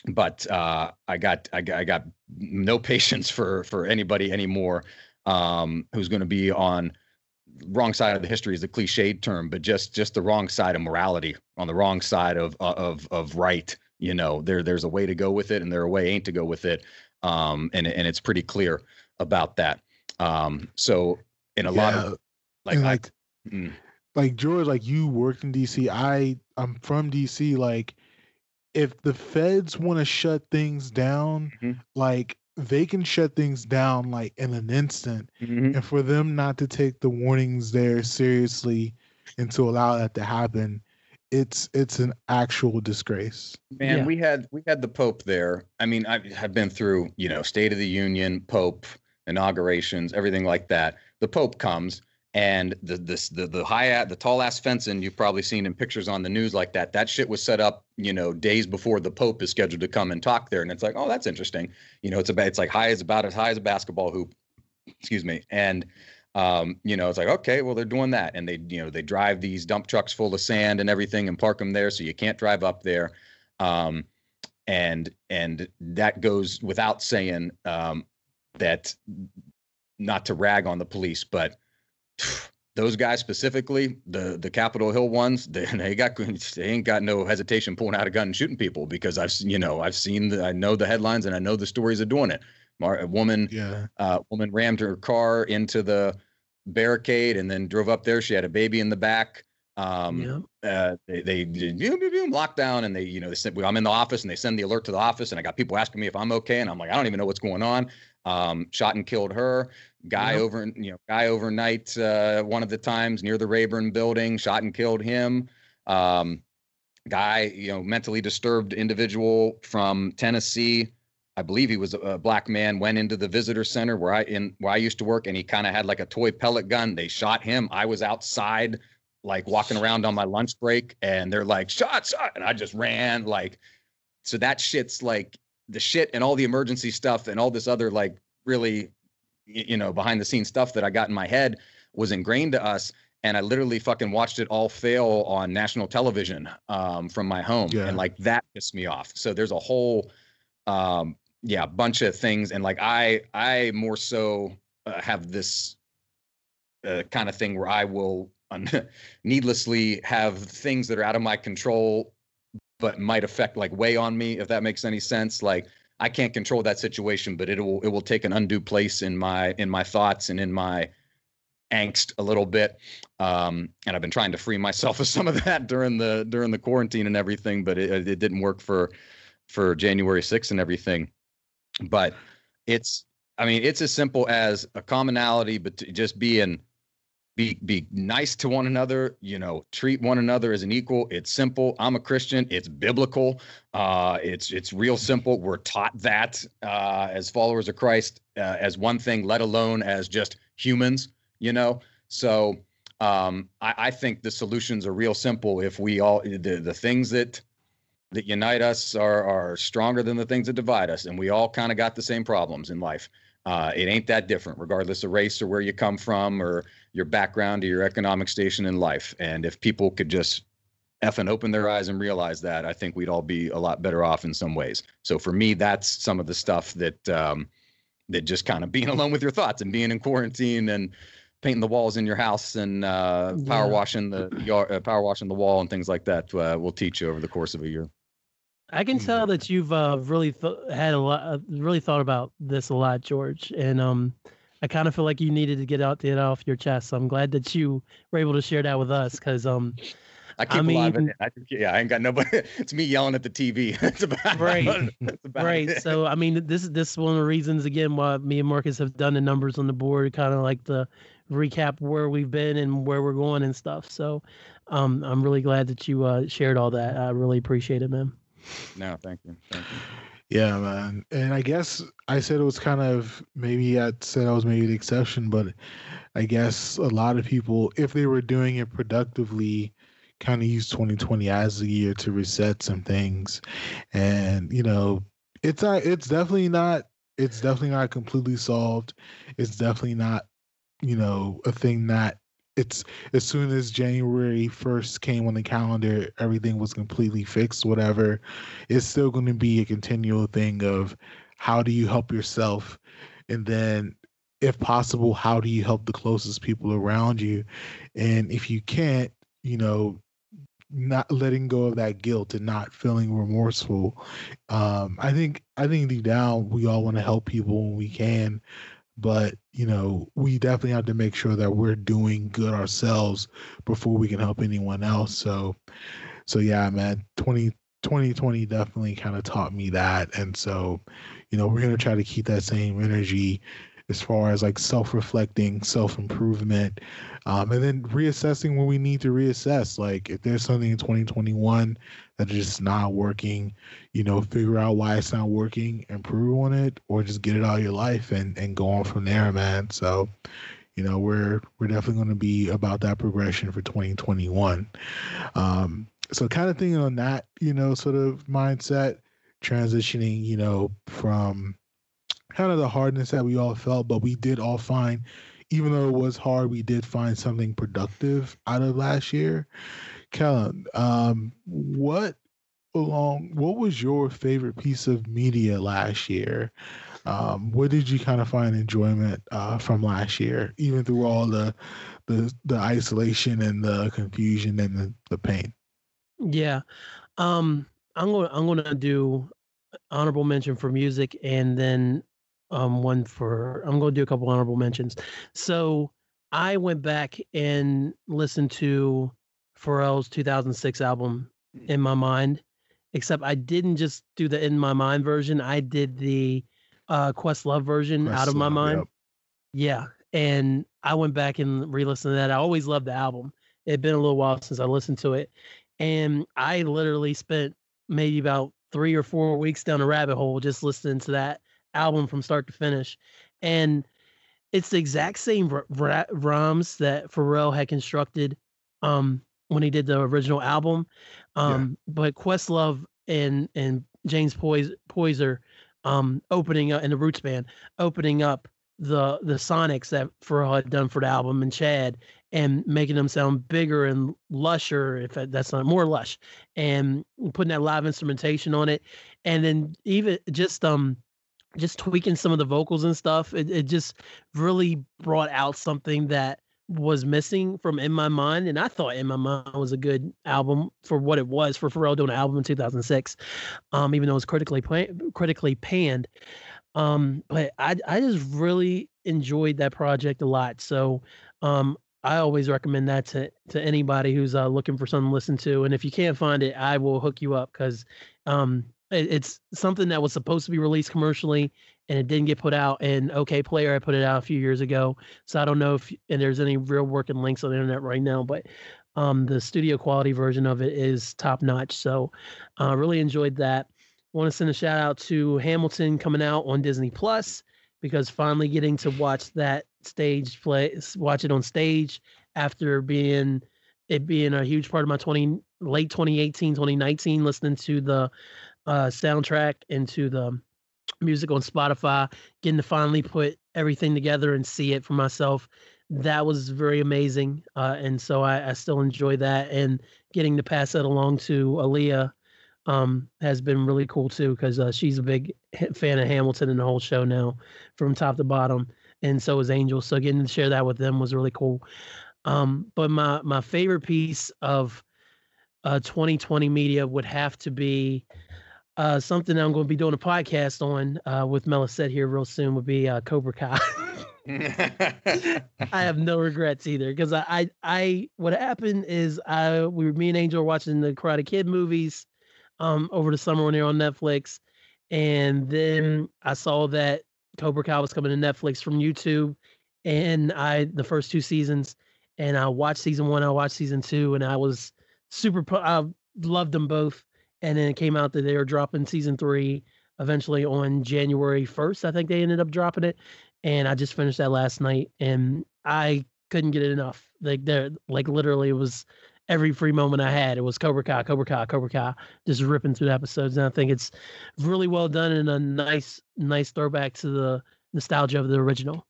but uh, I got I got I got no [laughs] patience for for anybody anymore um, who's going to be on wrong side of the history is a cliched term, but just just the wrong side of morality, on the wrong side of of of right you know there there's a way to go with it and there a way ain't to go with it um and and it's pretty clear about that um so in a yeah. lot of like like I, mm. like george like you worked in dc i i'm from dc like if the feds want to shut things down mm-hmm. like they can shut things down like in an instant mm-hmm. and for them not to take the warnings there seriously and to allow that to happen it's it's an actual disgrace. Man, yeah. we had we had the Pope there. I mean, I have been through you know State of the Union, Pope inaugurations, everything like that. The Pope comes and the this the the high the tall ass fencing you've probably seen in pictures on the news like that. That shit was set up you know days before the Pope is scheduled to come and talk there, and it's like oh that's interesting. You know it's about it's like high as about as high as a basketball hoop. Excuse me, and um, you know, it's like, okay, well, they're doing that. And they, you know, they drive these dump trucks full of sand and everything and park them there. So you can't drive up there. Um, and, and that goes without saying, um, that not to rag on the police, but [sighs] those guys specifically, the, the Capitol Hill ones, they, [laughs] they got, they ain't got no hesitation pulling out a gun and shooting people because I've, you know, I've seen the, I know the headlines and I know the stories of doing it a woman, yeah. uh, woman rammed her car into the barricade and then drove up there. She had a baby in the back. Um, yeah. uh, they, they did lockdown and they, you know, they said, I'm in the office and they send the alert to the office and I got people asking me if I'm okay. And I'm like, I don't even know what's going on. Um, shot and killed her guy yeah. over, you know, guy overnight, uh, one of the times near the Rayburn building, shot and killed him. Um, guy, you know, mentally disturbed individual from Tennessee I believe he was a black man, went into the visitor center where I in where I used to work, and he kind of had like a toy pellet gun. They shot him. I was outside, like walking around on my lunch break, and they're like, "Shot, shot!" And I just ran like, so that shit's like the shit and all the emergency stuff and all this other like really, you know, behind the scenes stuff that I got in my head was ingrained to us and I literally fucking watched it all fail on national television um, from my home, yeah. and like that pissed me off. So there's a whole um, yeah, a bunch of things, and like I, I more so uh, have this uh, kind of thing where I will un- [laughs] needlessly have things that are out of my control, but might affect like weigh on me, if that makes any sense. Like I can't control that situation, but it will it will take an undue place in my in my thoughts and in my angst a little bit. Um, and I've been trying to free myself of some of that [laughs] during the during the quarantine and everything, but it, it didn't work for for January 6th and everything. But it's i mean it's as simple as a commonality but just being be be nice to one another you know treat one another as an equal. It's simple. I'm a christian. It's biblical. Uh it's it's real simple. We're taught that uh as followers of christ uh, as one thing let alone as just humans you know? So um I, I think the solutions are real simple if we all the the things that that unite us are are stronger than the things that divide us, and we all kind of got the same problems in life. Uh, it ain't that different, regardless of race or where you come from or your background or your economic station in life. And if people could just effing open their eyes and realize that, I think we'd all be a lot better off in some ways. So for me, that's some of the stuff that um, that just kind of being [laughs] alone with your thoughts and being in quarantine and painting the walls in your house and uh, power yeah. washing the yard, uh, power washing the wall and things like that uh, will teach you over the course of a year. I can tell that you've uh, really th- had a lot, uh, really thought about this a lot, George, and um, I kind of feel like you needed to get out get off your chest. So I'm glad that you were able to share that with us, because um, I keep I mean, a lot it. I, yeah, I ain't got nobody. [laughs] It's me yelling at the TV. [laughs] That's about right. That's about [laughs] right. It. So I mean, this is this is one of the reasons again why me and Marcus have done the numbers on the board, kind of like the recap where we've been and where we're going and stuff. So um, I'm really glad that you uh, shared all that. I really appreciate it, man. No, thank you. Thank you. Yeah, man. And I guess I said it was kind of maybe I said I was maybe the exception, but I guess a lot of people, if they were doing it productively, kind of use 2020 as a year to reset some things, and you know, it's not. It's definitely not. It's definitely not completely solved. It's definitely not, you know, a thing that it's as soon as January 1st came on the calendar, everything was completely fixed, whatever. It's still going to be a continual thing of how do you help yourself? And then, if possible, how do you help the closest people around you? And if you can't, you know, not letting go of that guilt and not feeling remorseful. Um, I think I think deep down we all want to help people when we can, but you know we definitely have to make sure that we're doing good ourselves before we can help anyone else. So so yeah man 20 2020 definitely kind of taught me that. And so you know we're going to try to keep that same energy as far as like self-reflecting self-improvement um, and then reassessing when we need to reassess. Like if there's something in 2021 that is just not working you know figure out why it's not working improve on it or just get it out of your life and and go on from there man. So you know we're we're definitely going to be about that progression for 2021 um so kind of thinking on that you know sort of mindset transitioning you know from kind of the hardness that we all felt, but we did all find, even though it was hard, we did find something productive out of last year. Kellen, um, what along what was your favorite piece of media last year? Um, what did you kind of find enjoyment uh, from last year, even through all the the the isolation and the confusion and the, the pain? Yeah. Um, I'm gonna I'm to do honorable mention for music, and then um one for I'm going to do a couple honorable mentions. So I went back and listened to Pharrell's 2006 album in my mind, except I didn't just do the in my mind version. I did the uh Questlove version out of my mind. yep. Yeah, and I went back and re-listened to that. I always loved the album. It'd been a little while since I listened to it, and I literally spent maybe about three or four weeks down a rabbit hole just listening to that album from start to finish. And it's the exact same rhymes that Pharrell had constructed um, when he did the original album. Um, But Questlove and and James Pois- Poyser um, opening up and the Roots Band opening up the the sonics that Pharrell had done for the album and Chad and making them sound bigger and lusher if that's not more lush and putting that live instrumentation on it and then even just um just tweaking some of the vocals and stuff it, it just really brought out something that was missing from in my mind and i thought in my mind was a good album for what it was for pharrell doing an album in 2006 um even though it was critically pa- critically panned um but i i just really enjoyed that project a lot so um i always recommend that to to anybody who's uh, looking for something to listen to and if you can't find it i will hook you up because um it's something that was supposed to be released commercially and it didn't get put out and Okayplayer i put it out a few years ago so i don't know if and there's any real working links on the internet right now but um the studio quality version of it is top notch so uh really enjoyed that. Want to send a shout out to hamilton coming out on disney plus because finally getting to watch that stage play watch it on stage after being it being a huge part of my 20 late 2018 2019 listening to the uh soundtrack into the music on spotify getting to finally put everything together and see it for myself. That was very amazing uh and so i, I still enjoy that and getting to pass that along to aaliyah um has been really cool too because uh, she's a big fan of hamilton and the whole show now from top to bottom and so is angel so getting to share that with them was really cool. Um but my my favorite piece of uh 2020 media would have to be uh something i'm going to be doing a podcast on uh with Melisette here real soon would be uh cobra kai. [laughs] I have no regrets either because I, I I what happened is I we were me and Angel were watching the Karate Kid movies um over the summer when they were on Netflix, and then I saw that Cobra Kai was coming to Netflix from YouTube, and I the first two seasons, and I watched season one, I watched season two, and I was super I loved them both, and then it came out that they were dropping season three eventually on January first. I think they ended up dropping it, and I just finished that last night, and I couldn't get it enough. Like there, like literally, it was every free moment I had. It was Cobra Kai, Cobra Kai, Cobra Kai, just ripping through the episodes. And I think it's really well done and a nice, nice throwback to the nostalgia of the original.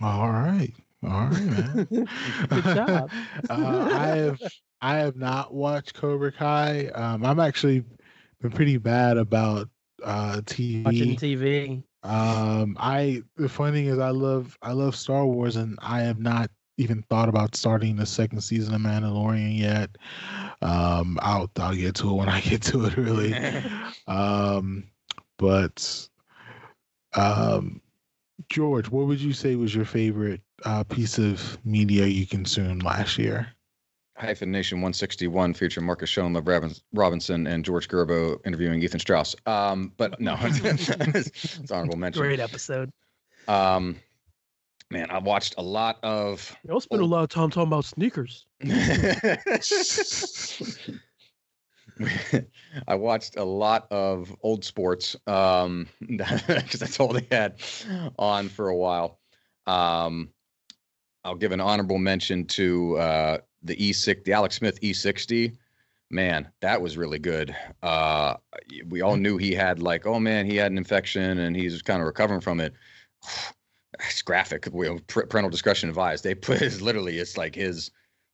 All right. All right, man. [laughs] Good job. [laughs] uh, I have I have not watched Cobra Kai. Um, I'm actually been pretty bad about uh TV. Watching TV. Um, I the funny thing is I love I love Star Wars and I have not even thought about starting the second season of Mandalorian yet. Um, I'll I'll get to it when I [laughs] get to it really. [laughs] um, but um, George, what would you say was your favorite uh, piece of media you consumed last year? Hyphen Nation 161 featuring Marcus Schoenlev Robinson and George Gerbo interviewing Ethan Strauss. Um, but no, [laughs] it's honorable mention. Great episode. Um, man, I watched a lot of. You all spent a lot of time talking about sneakers. [laughs] I watched a lot of old sports um, [laughs] because that's all they had on for a while. Um, I'll give an honorable mention to uh, the E6, the Alex Smith E60. Man, that was really good. Uh, we all knew he had like, oh man, he had an infection and he's kind of recovering from it. [sighs] It's graphic. We have parental discretion advised. They put his literally, it's like his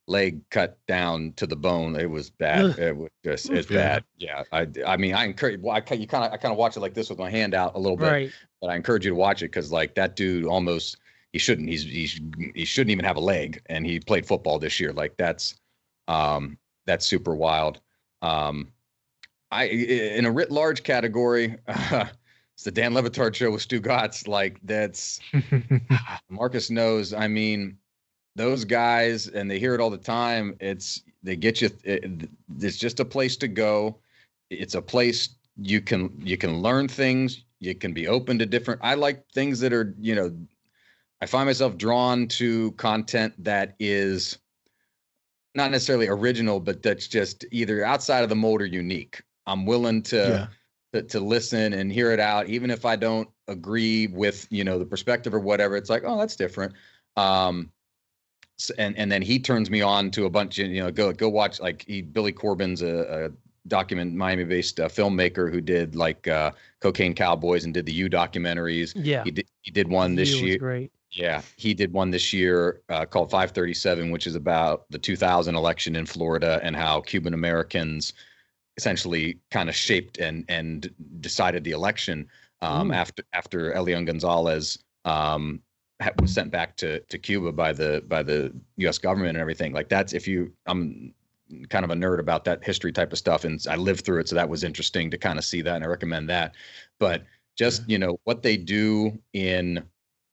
leg cut down to the bone. It was bad. it was just it's yeah. bad. Yeah. I I mean I encourage. Well, I you kind of I kind of watch it like this with my hand out a little bit, right. but I encourage you to watch it because like that dude almost he shouldn't. He's he's he shouldn't even have a leg, and he played football this year. Like that's um that's super wild. Um, I in a writ large category. Uh, [laughs] it's the Dan Le Batard show with Stugotz. Like that's [laughs] Marcus knows. I mean, those guys, and they hear it all the time. It's they get you. It, it's just a place to go. It's a place you can you can learn things. You can be open to different. I like things that are you know I find myself drawn to content that is not necessarily original, but that's just either outside of the mold or unique. I'm willing to, yeah. to to listen and hear it out, even if I don't agree with you know the perspective or whatever. It's like, oh, that's different. Um, and and then he turns me on to a bunch of you know go go watch like he Billy Corben's a, a document Miami based uh, filmmaker who did like uh, Cocaine Cowboys and did the U documentaries. Yeah, he did he did one this year. Great. Yeah, he did one this year uh, called 537, which is about the 2000 election in Florida and how Cuban Americans essentially kind of shaped and and decided the election um, mm. after after Elian Gonzalez um, was sent back to to Cuba by the by the U.S. government and everything. Like that's if you I'm kind of a nerd about that history type of stuff, and I lived through it, so that was interesting to kind of see that, and I recommend that. But just you know what they do in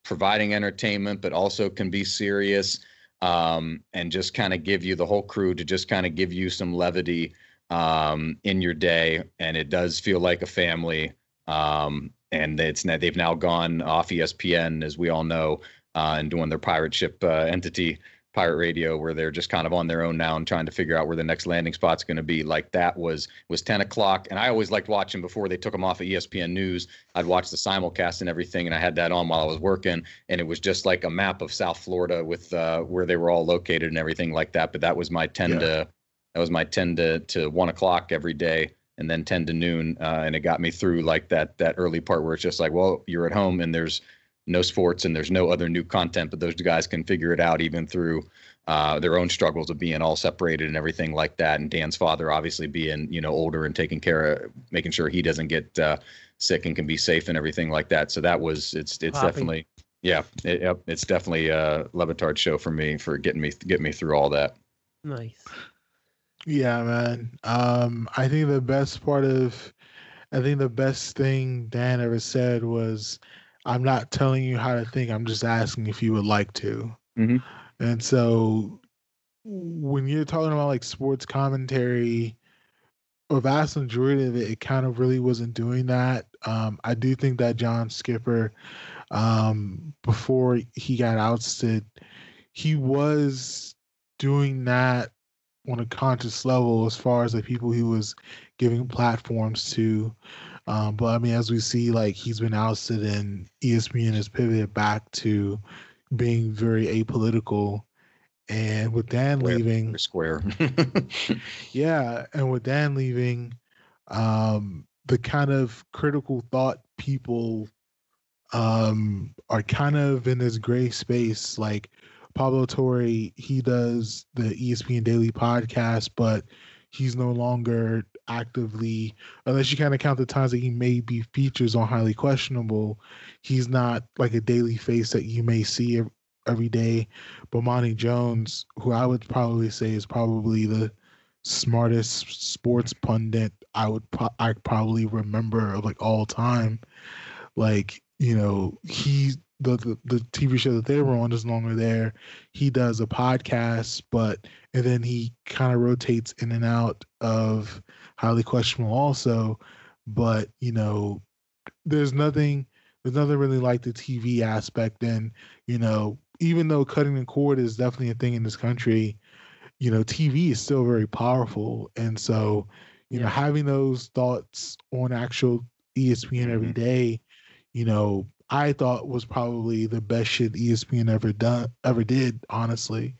providing entertainment, but also can be serious um, and just kind of give you the whole crew to just kind of give you some levity um, in your day. And it does feel like a family. Um, and it's they've now gone off ESPN, as we all know, uh, and doing their pirate ship uh, entity pirate radio where they're just kind of on their own now and trying to figure out where the next landing spot's going to be like that was was 10 o'clock and i always liked watching before they took them off of espn news i'd watch the simulcast and everything and i had that on while i was working and it was just like a map of south florida with uh, where they were all located and everything like that but that was my 10 yeah. to that was my 10 to, to 1 o'clock every day and then 10 to noon uh, and it got me through like that that early part where it's just like well you're at home and there's no sports and there's no other new content, but those guys can figure it out even through uh, their own struggles of being all separated and everything like that. And Dan's father obviously being you know older and taking care of making sure he doesn't get uh, sick and can be safe and everything like that. So that was it's it's Poppy. definitely yeah it, it's definitely a Le Batard show for me for getting me getting me through all that. Nice. Yeah, man. Um, I think the best part of I think the best thing Dan ever said was I'm not telling you how to think. I'm just asking if you would like to. Mm-hmm. And so when you're talking about like sports commentary, a vast majority of it, it kind of really wasn't doing that. Um, I do think that John Skipper, um, before he got ousted, he was doing that on a conscious level as far as the people he was giving platforms to. Um, but I mean, as we see, like he's been ousted and ESPN has pivoted back to being very apolitical. and with Dan Square. leaving, Square. [laughs] yeah, and with Dan leaving, um, the kind of critical thought people um are kind of in this gray space. Like Pablo Torre, he does the ESPN Daily podcast, but he's no longer actively, unless you kind of count the times that he may be features on Highly Questionable, he's not like a daily face that you may see every day. But Bomani Jones, who I would probably say is probably the smartest sports pundit I would pro- I probably remember of like all time. Like you know he the, the the TV show that they were on is no longer there. He does a podcast, but and then he kind of rotates in and out of highly questionable also. But you know, there's nothing there's nothing really like the TV aspect. And you know, even though cutting the cord is definitely a thing in this country, you know, TV is still very powerful. And so, you know, having those thoughts on actual ESPN every Mhm. day, you know, I thought was probably the best shit ESPN ever done ever did, honestly.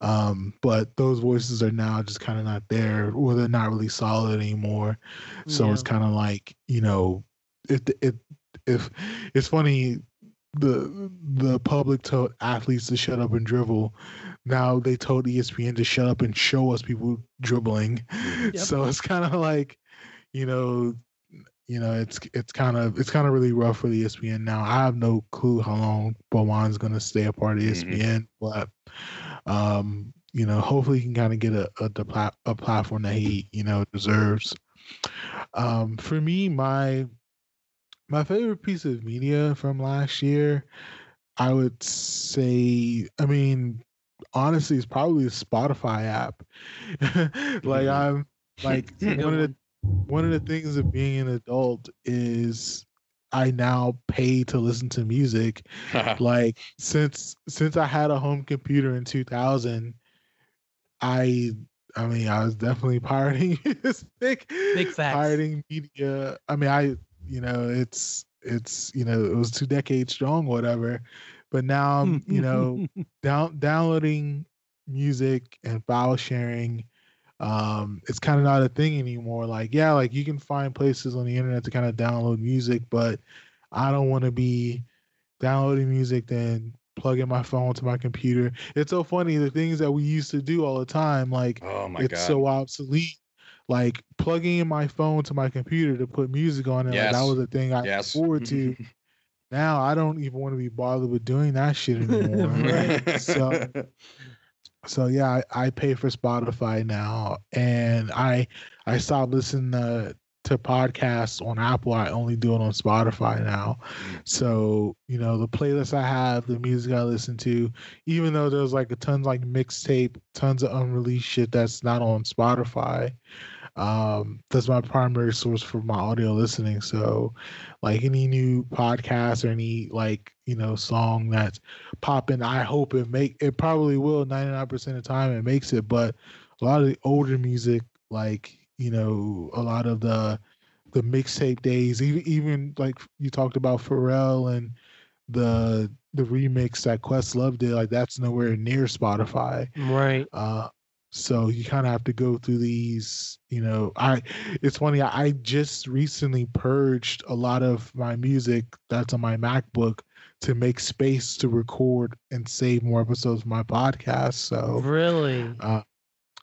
Um, but those voices are now just kind of not there, or they're not really solid anymore. So it's kind of like, you know, it it if it's funny the the public told athletes to shut up and dribble. Now they told ESPN to shut up and show us people dribbling. [laughs] Yep. So it's kind of like, you know, you know, it's it's kind of it's kind of really rough for the ESPN now. I have no clue how long Bomani's going to stay a part of. ESPN, but um, you know, hopefully he can kind of get a a, a platform that he you know deserves. Um, for me, my my favorite piece of media from last year, I would say, I mean, honestly, it's probably the Spotify app. [laughs] like Mhm. I'm like [laughs] one of the one of the things of being an adult is I now pay to listen to music. [laughs] Like since since I had a home computer in 2000, I I mean I was definitely pirating [laughs] music, Big facts. pirating media. I mean I you know it's it's you know it was two decades strong, whatever. But now I'm you know [laughs] down downloading music and file sharing um it's kind of not a thing anymore like yeah like you can find places on the internet to kind of download music but i don't want to be downloading music then plugging my phone to my computer it's so funny the things that we used to do all the time like oh my it's god. so obsolete like plugging in my phone to my computer to put music on it like, that was a thing i yes. look forward to [laughs] now i don't even want to be bothered with doing that shit [laughs] anymore Right. so so yeah I, I pay for spotify now and i i stopped listening to, to podcasts on apple i only do it on spotify now Mm. so you know the playlist i have the music i listen to even though there's like a tons like mixtape tons of unreleased shit that's not on spotify um that's my primary source for my audio listening. So like any new podcast or any like you know song that's popping i hope it make it probably will 99% of the time it makes it. But a lot of the older music like you know a lot of the the mixtape days even even like you talked about pharrell and the the remix that questlove did like that's nowhere near spotify. Right. uh, so you kind of have to go through these, you know. I it's funny. I, I just recently purged a lot of my music that's on my MacBook to make space to record and save more episodes of my podcast. So Really. uh,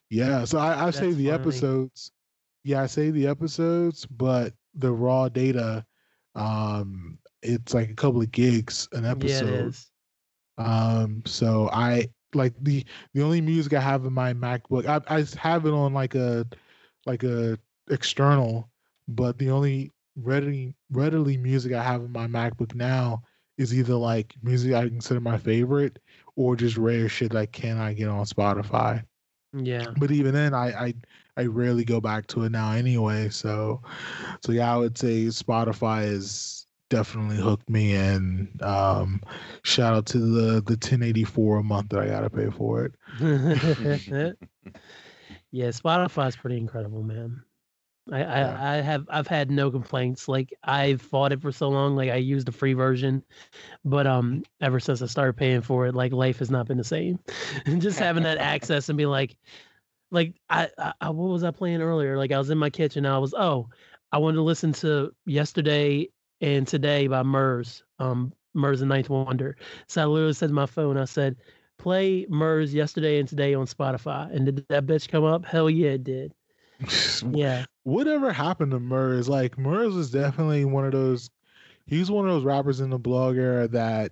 yeah, so I, I save the funny. episodes. Yeah, I save the episodes, but the raw data, um, it's like a couple of gigs an yeah, episode. is. Um, so I like the the only music I have in my MacBook. I I have it on like a like a external, but the only readily readily music I have in my MacBook now is either like music I consider my favorite or just rare shit that can I get on Spotify. Yeah. But even then, I I I rarely go back to it now anyway. So so yeah, I would say Spotify is definitely hooked me and um shout out to the the 1084 a month that I gotta pay for it. [laughs] yeah, Spotify's pretty incredible, man. I, Yeah. I, I have I've had no complaints. Like I've fought it for so long. Like I used the free version, but um, ever since I started paying for it, like life has not been the same. and [laughs] just having that [laughs] access and be like, like I, I, I what was I playing earlier? Like I was in my kitchen. I was oh, I wanted to listen to yesterday and today by Murs, um, Murs and Ninth Wonder. So I literally said to my phone, I said, play Murs yesterday and today on Spotify. And did that bitch come up? Hell yeah, it did. [laughs] Yeah. Whatever happened to Murs? Like Murs was definitely one of those. He was one of those rappers in the blog era that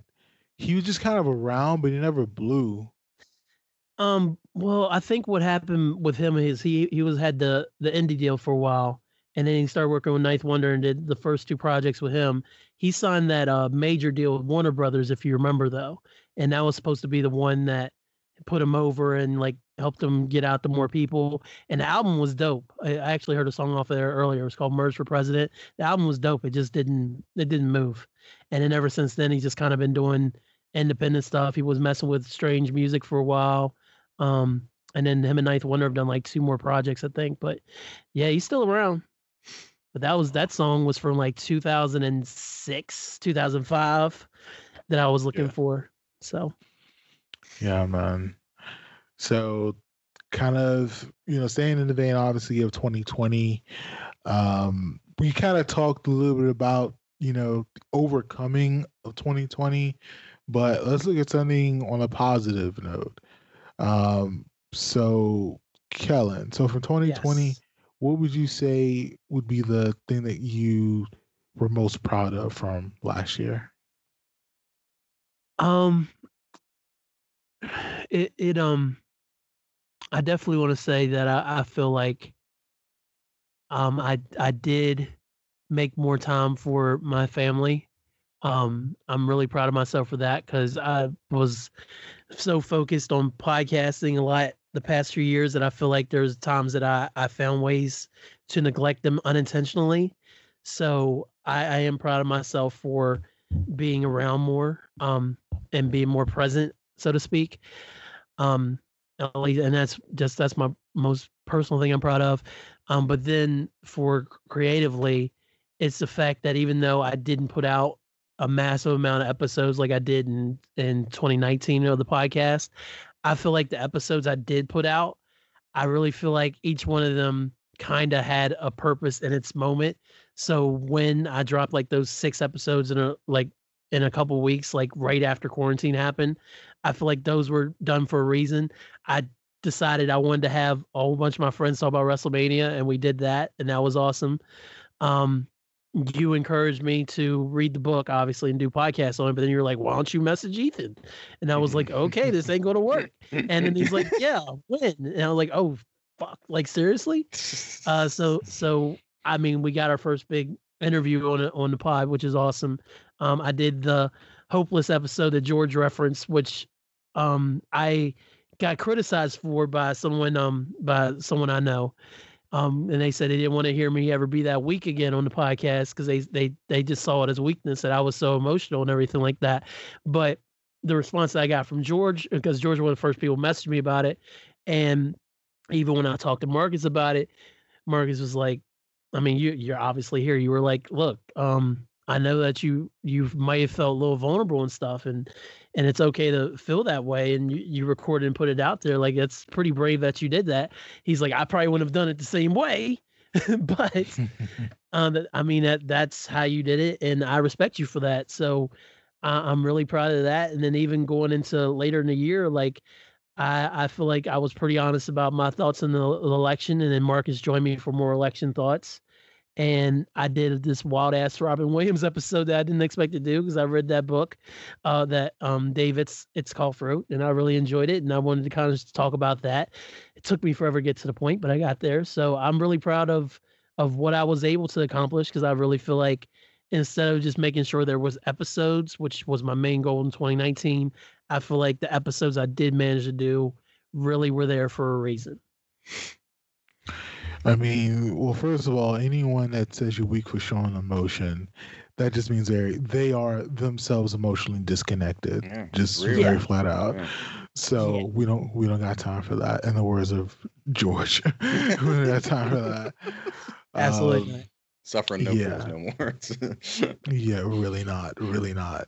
he was just kind of around, but he never blew. Um. Well, I think what happened with him is he he was had the the indie deal for a while, and then he started working with Ninth Wonder and did the first two projects with him. He signed that uh major deal with Warner Brothers, if you remember though, and that was supposed to be the one that put him over and like helped him get out to more people. And the album was dope. I, actually heard a song off of there earlier. It was called "Murs for President." The album was dope. It just didn't it didn't move. And then ever since then, he's just kind of been doing independent stuff. He was messing with strange music for a while. Um, and then him and Ninth Wonder have done like two more projects, I think. But yeah, he's still around. But that was that song was from like 2006, 2005 that I was looking Yeah. for. So Yeah, man. So, kind of, you know, staying in the vein, obviously, of 2020, um, we kind of talked a little bit about, you know, overcoming of 2020, but let's look at something on a positive note. Um, so, Kellen, so from 2020, yes. What would you say would be the thing that you were most proud of from last year? Um, it it um, I definitely want to say that I, I feel like um I I did make more time for my family. Um, I'm really proud of myself for that because I was so focused on podcasting a lot the past few years that I feel like there's times that I I found ways to neglect them unintentionally. So I, I am proud of myself for being around more um and being more present so to speak um and that's just that's my most personal thing i'm proud of um but then for creatively it's the fact that even though i didn't put out a massive amount of episodes like i did in in 2019 of the podcast i feel like the episodes i did put out i really feel like each one of them kind of had a purpose in its moment so when I dropped like those six episodes in a like in a couple weeks, like right after quarantine happened, I feel like those were done for a reason. I decided I wanted to have a whole bunch of my friends talk about WrestleMania, and we did that, and that was awesome. Um, you encouraged me to read the book, obviously, and do podcasts on it, but then you're like, why don't you message Ethan? And I was like, okay, this ain't gonna work. And then he's like, [laughs] yeah, when? And I was like, oh fuck, like seriously? Uh, so so I mean, we got our first big interview on on the pod, which is awesome. Um, I did the hopeless episode that George referenced, which um I got criticized for by someone um by someone I know. Um, and they said they didn't want to hear me ever be that weak again on the podcast because they they they just saw it as weakness that I was so emotional and everything like that. But the response that I got from George, because George was one of the first people messaged me about it, and even when I talked to Marcus about it, Marcus was like, I mean, you you're obviously here. You were like, look, um, I know that you you might have felt a little vulnerable and stuff, and and it's okay to feel that way. And you, you recorded and put it out there. Like that's pretty brave that you did that. He's like, I probably wouldn't have done it the same way, [laughs] but [laughs] um, I mean that that's how you did it, and I respect you for that. So uh, I'm really proud of that. And then even going into later in the year, like I, I feel like I was pretty honest about my thoughts in the, the election, and then Marcus joined me for more election thoughts. And I did this wild ass Robin Williams [laughs] episode that I didn't expect to do because I read that book uh, that um, David's it's called Fruit, and I really enjoyed it, and I wanted to kind of talk about that. It took me forever to get to the point, but I got there. So I'm really proud of of what I was able to accomplish because I really feel like instead of just making sure there was episodes, which was my main goal in 2019, I feel like the episodes I did manage to do really were there for a reason. I mean, well, first of all, anyone that says you're weak for showing emotion, that just means they they are themselves emotionally disconnected. Yeah, just really. very flat out. Yeah. So Yeah. we don't we don't got time for that. In the words of George, [laughs] we don't got time for that. [laughs] Absolutely. Um, Suffering no Yeah. fools no more. [laughs] yeah, really not, really not.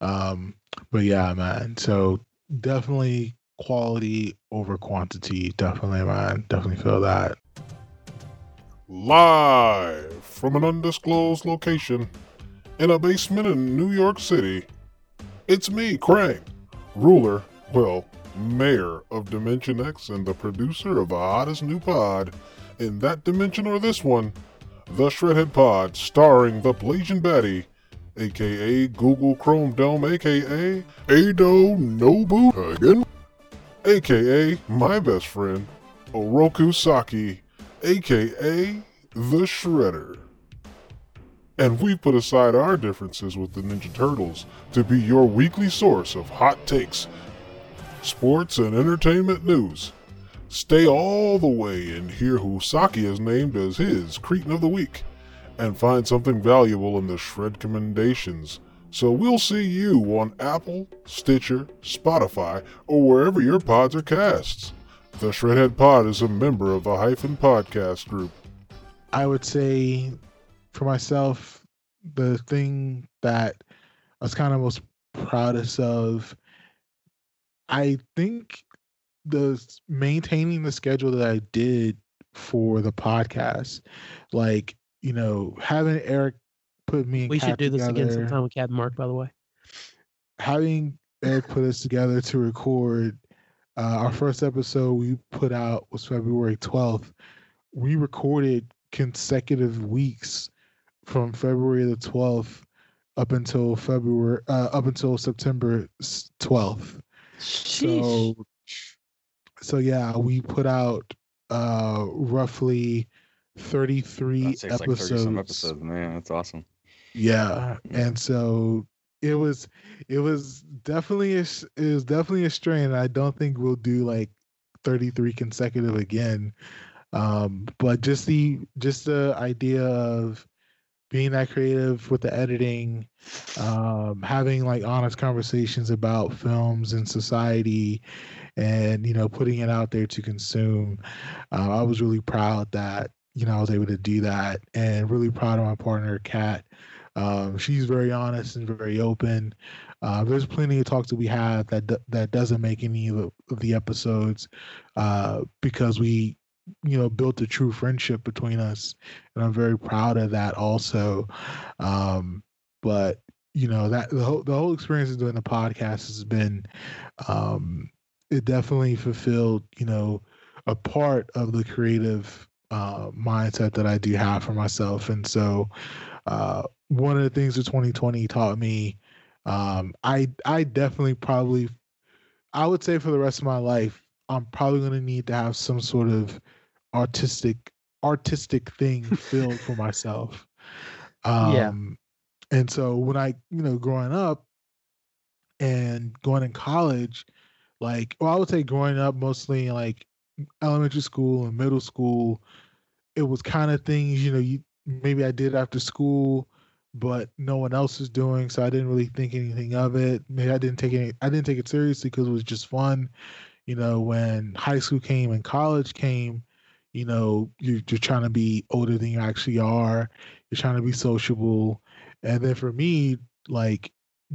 Um, but yeah, man. So definitely quality over quantity. Definitely, man. Definitely feel that. Live from an undisclosed location in a basement in New York City, it's me, Krang, ruler, well, mayor of Dimension X and the producer of the hottest new pod in that dimension or this one, the Shredhead Pod, starring the Blasian Batty, aka Google Chrome Dome, aka Ado Nobu again, aka my best friend, Oroku Saki, aka the Shredder. And we put aside our differences with the Ninja Turtles to be your weekly source of hot takes, sports, and entertainment news. Stay all the way and hear who Saki has named as his Cretin of the Week, and find something valuable in the Shred Commendations. So we'll see you on Apple, Stitcher, Spotify, or wherever your pods are casts. The Shredhead Pod is a member of the Hyphen Podcast Group. I would say for myself, the thing that I was kind of most proudest of, I think the maintaining the schedule that I did for the podcast, like you know, having Eric put me and We should Kat do this again sometime with Kat and Mark, by the way. having Eric put us together to record uh, our first episode we put out was February 12th. We recorded consecutive weeks from February the 12th up until February uh, up until September 12th. Sheesh. So so yeah, we put out uh roughly 33 That's like episodes. 30 some episodes, man. That's awesome. Yeah, Yeah. and so it was it was definitely a, it was definitely a strain. I don't think we'll do like 33 consecutive again. Um, but just the just the idea of being that creative with the editing, um, having like honest conversations about films and society, and you know putting it out there to consume. Uh, I was really proud that you know I was able to do that, and really proud of my partner Kat. Um, she's very honest and very open. Uh, there's plenty of talks that we have that that doesn't make any of the, of the episodes uh, because we, you know, built a true friendship between us, and I'm very proud of that also. Um, but you know that the whole the whole experience of doing the podcast has been, um, it definitely fulfilled you know a part of the creative uh, mindset that I do have for myself, and so uh, one of the things that 2020 taught me, um, I I definitely probably, I would say for the rest of my life, I'm probably going to need to have some sort of artistic artistic thing [laughs] filled for myself. Um, Yeah. And so when I, you know, growing up and going in college, like, well, I would say growing up mostly like elementary school and middle school, it was kind of things, you know, you maybe I did after school, but no one else is doing, so I didn't really think anything of it. Maybe I didn't take any I didn't take it seriously because it was just fun. You know, when high school came and college came, you know, you're, you're trying to be older than you actually are. You're trying to be sociable. And then for me, like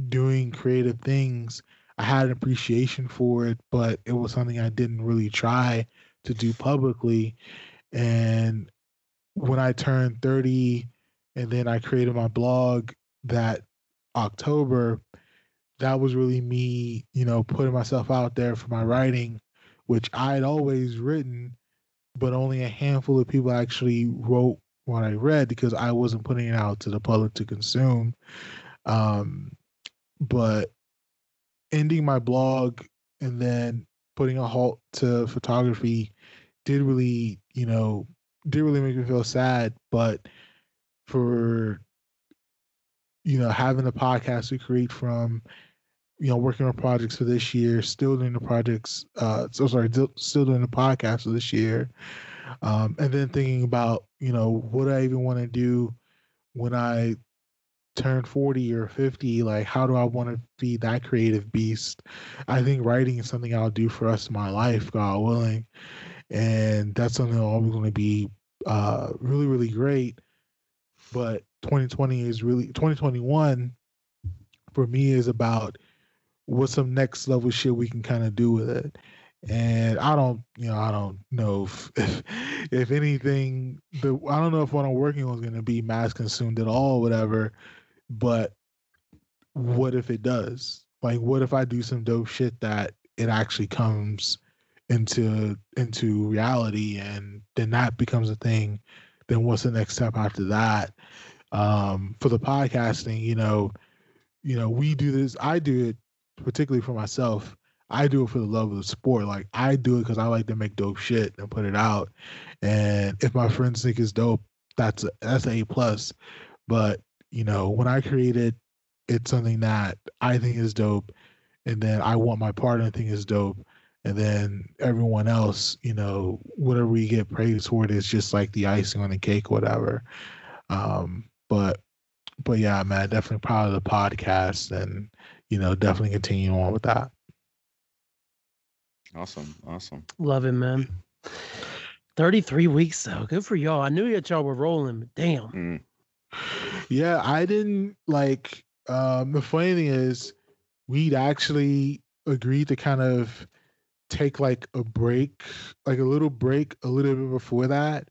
doing creative things, I had an appreciation for it, but it was something I didn't really try to do publicly. And when I turned 30 and then I created my blog that October, that was really me, you know, putting myself out there for my writing, which I had always written, but only a handful of people actually wrote what I read because I wasn't putting it out to the public to consume. Um, but ending my blog and then putting a halt to photography did really, you know, did really make me feel sad. But for you know, having a podcast to create from, you know, working on projects for this year, still doing the projects, uh, so sorry, still- doing the podcast for this year, um, and then thinking about, you know, what I even want to do when I turn 40 or 50 like how do i want to be that creative beast i think writing is something i'll do for rest of my life god willing and that's something always going to be uh, really really great. But 2020 is really 2021 for me is about what's some next level shit we can kind of do with it. And I don't, you know, I don't know if, [laughs] if, if anything, the I don't know if what I'm working on is going to be mass consumed at all, whatever. But what if it does? Like, what if I do some dope shit that it actually comes into into reality, and then that becomes a thing? Then what's the next step after that? Um, for the podcasting, you know, you know, we do this. I do it particularly for myself. I do it for the love of the sport. Like I do it because I like to make dope shit and put it out. And if my friends think it's dope, that's a, that's a plus. But you know, when I create it, it's something that I think is dope, and then I want my partner to think is dope, and then everyone else, you know, whatever we get praised for it is just like the icing on the cake, whatever. Um, but but yeah, man, definitely proud of the podcast, and you know, definitely continue on with that. Awesome, awesome. Love it, man. 33 weeks though. Good for y'all. I knew that y'all were rolling, but damn. Mm. Yeah, I didn't like um the funny thing is we'd actually agreed to kind of take like a break, like a little break a little bit before that.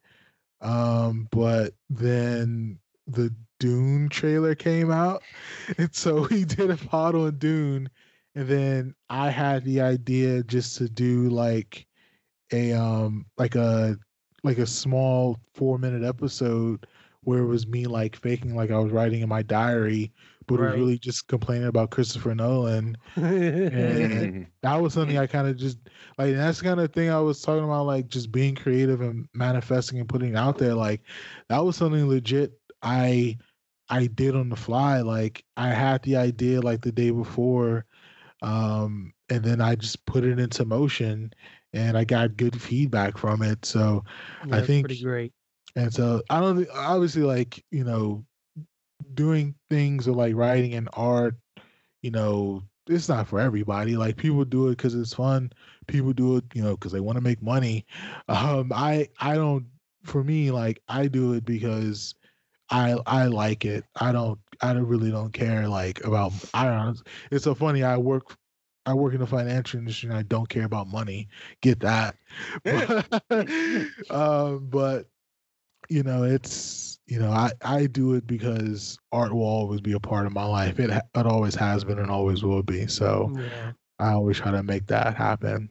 Um, but then the Dune trailer came out. [laughs] And so we did a pod on Dune. And then I had the idea just to do like a um like a like a small four minute episode where it was me like faking like I was writing in my diary, but was Right. really just complaining about Christopher Nolan. And [laughs] that was something I kind of just like that's the kind of thing I was talking about, like just being creative and manifesting and putting out there. Like that was something legit I I did on the fly. Like I had the idea like the day before, um, and then I just put it into motion and I got good feedback from it. So Yeah, that's think- pretty great. and so I don't obviously like, you know, doing things or like writing and art, you know, it's not for everybody. Like people do it because it's fun. People do it, you know, because they want to make money. [laughs] Um, I I don't. For me, like I do it because I I like it. I don't. I don't really don't care like about. I don't. It's so funny. I work. I work in the financial industry and I don't care about money. Get that. [laughs] [laughs] But, um, but you know, it's you know, I I do it because art will always be a part of my life. It it always has been and always will be. So Yeah. I always try to make that happen.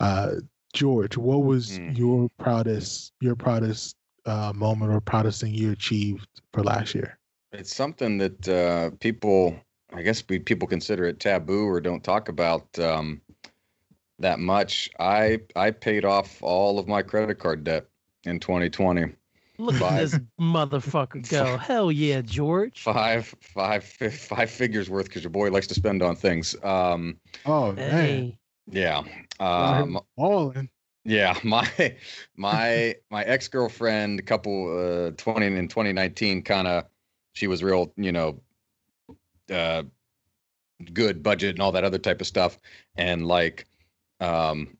Uh, George, what was Mm. your proudest your proudest uh, moment or proudest thing you achieved for last year? It's something that uh, people, I guess, we people consider it taboo or don't talk about um, that much. I I paid off all of my credit card debt in 2020. Look at this motherfucker go. Hell yeah, George. Five five fi- five figures worth because your boy likes to spend on things. Um, Oh man, Hey. yeah. Got Um, him balling. Yeah, [laughs] my my my ex girlfriend, couple uh, twenty in twenty nineteen, kind of, she was real, you know, uh, good budget and all that other type of stuff, and like, um,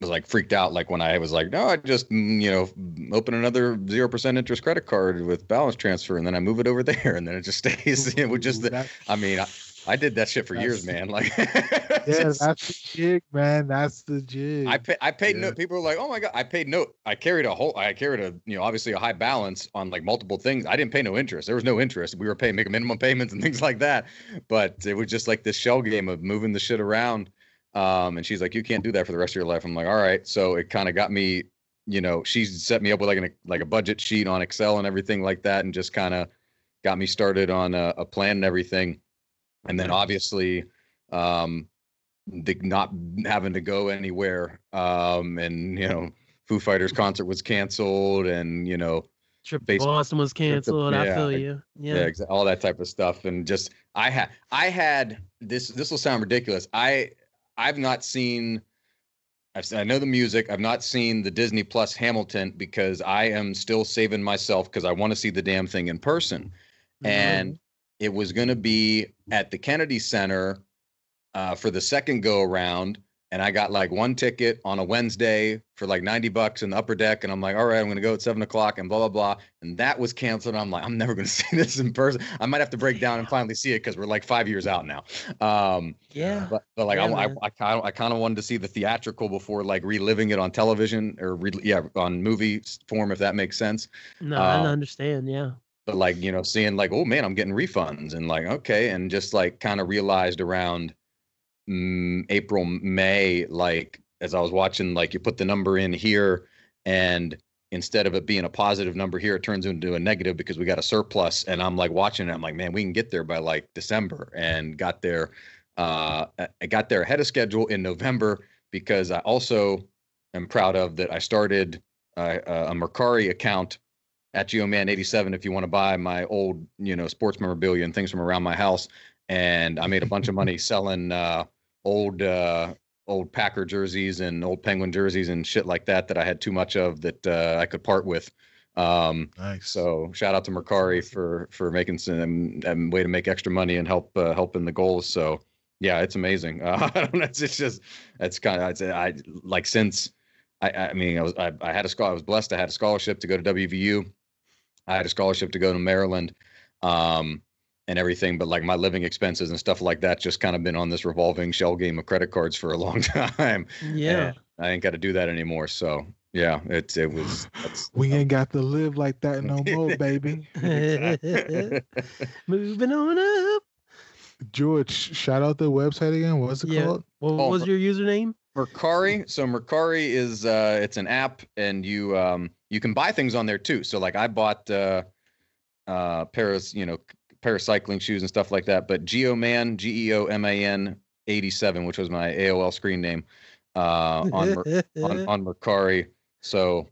was like freaked out like when I was like, no, I just mm, you know open another zero percent interest credit card with balance transfer, and then I move it over [laughs] there, and then it just stays. [laughs] it would just, Ooh, that- I mean, I, I did that shit for years, man. Like, [laughs] yeah, just- that's the jig, man. That's the jig. I pay, I paid Yeah. note. People were like, "Oh my god, I paid note. I carried a whole. I carried a you know obviously a high balance on like multiple things. I didn't pay no interest. There was no interest. We were paying making minimum payments and things like that. But it was just like this shell game of moving the shit around. Um, and she's like, "You can't do that for the rest of your life." I'm like, "All right." So it kind of got me. You know, she set me up with like an like a budget sheet on Excel and everything like that, and just kind of got me started on a, a plan and everything. And then obviously, um, the not having to go anywhere um and you know foo fighters concert was canceled and you know Trip to Boston was canceled. I yeah, feel you. yeah, Yeah. exa- all that type of stuff and just i had i had this this will sound ridiculous i i've not seen I've, I know the music. I've not seen the Disney Plus Hamilton because I am still saving myself because I want to see the damn thing in person. And it was going to be at the Kennedy Center uh, for the second go around. And I got like one ticket on a Wednesday for like 90 bucks in the upper deck. And I'm like, all right, I'm going to go at seven o'clock and blah, blah, blah. And that was canceled. I'm like, I'm never going [laughs] to see this in person. I might have to break down and finally see it because we're like five years out now. Um, Yeah. but, but like, Yeah, I, I. I kind of, I kind of wanted to see the theatrical before like reliving it on television or re- yeah, on movie form, if that makes sense. No, I uh, understand. Yeah. But like, you know, seeing like, oh man, I'm getting refunds and like, okay. And just like kind of realized around April, May, like as I was watching, like you put the number in here and instead of it being a positive number here, it turns into a negative because we got a surplus. And I'm like watching it. I'm like, man, we can get there by like December and got there. Uh, I- got there ahead of schedule in November because I also am proud of that. I started uh, a Mercari account at GeoMan87 if you want to buy my old, you know, sports memorabilia and things from around my house. And I made a bunch of money [laughs] selling uh, old uh, old Packer jerseys and old Penguin jerseys and shit like that that I had too much of that uh, I could part with. Um, Nice. so shout out to Mercari for for making some um, way to make extra money and help uh, helping the goals. So yeah, it's amazing. Uh, [laughs] I don't know, it's, it's just it's kind of it's, I like since I I mean I was I, I had a scholar I was blessed I had a scholarship to go to WVU. I had a scholarship to go to Maryland. Um, and everything, but like my living expenses and stuff like that just kind of been on this revolving shell game of credit cards for a [laughs] long time. Yeah. And I ain't got to do that anymore. So yeah, it's it was we ain't got to live like that no more, [laughs] baby. [laughs] Moving on up. George, shout out the website again. What's it Yeah. called? What Oh, was your username? Mercari. So Mercari is uh it's an app and you um you can buy things on there too. So like I bought uh uh Paris, you know, paracycling shoes and stuff like that. But Geoman, G E O M A N 87, which was my AOL screen name, uh on Mer- on, [laughs] on Mercari. So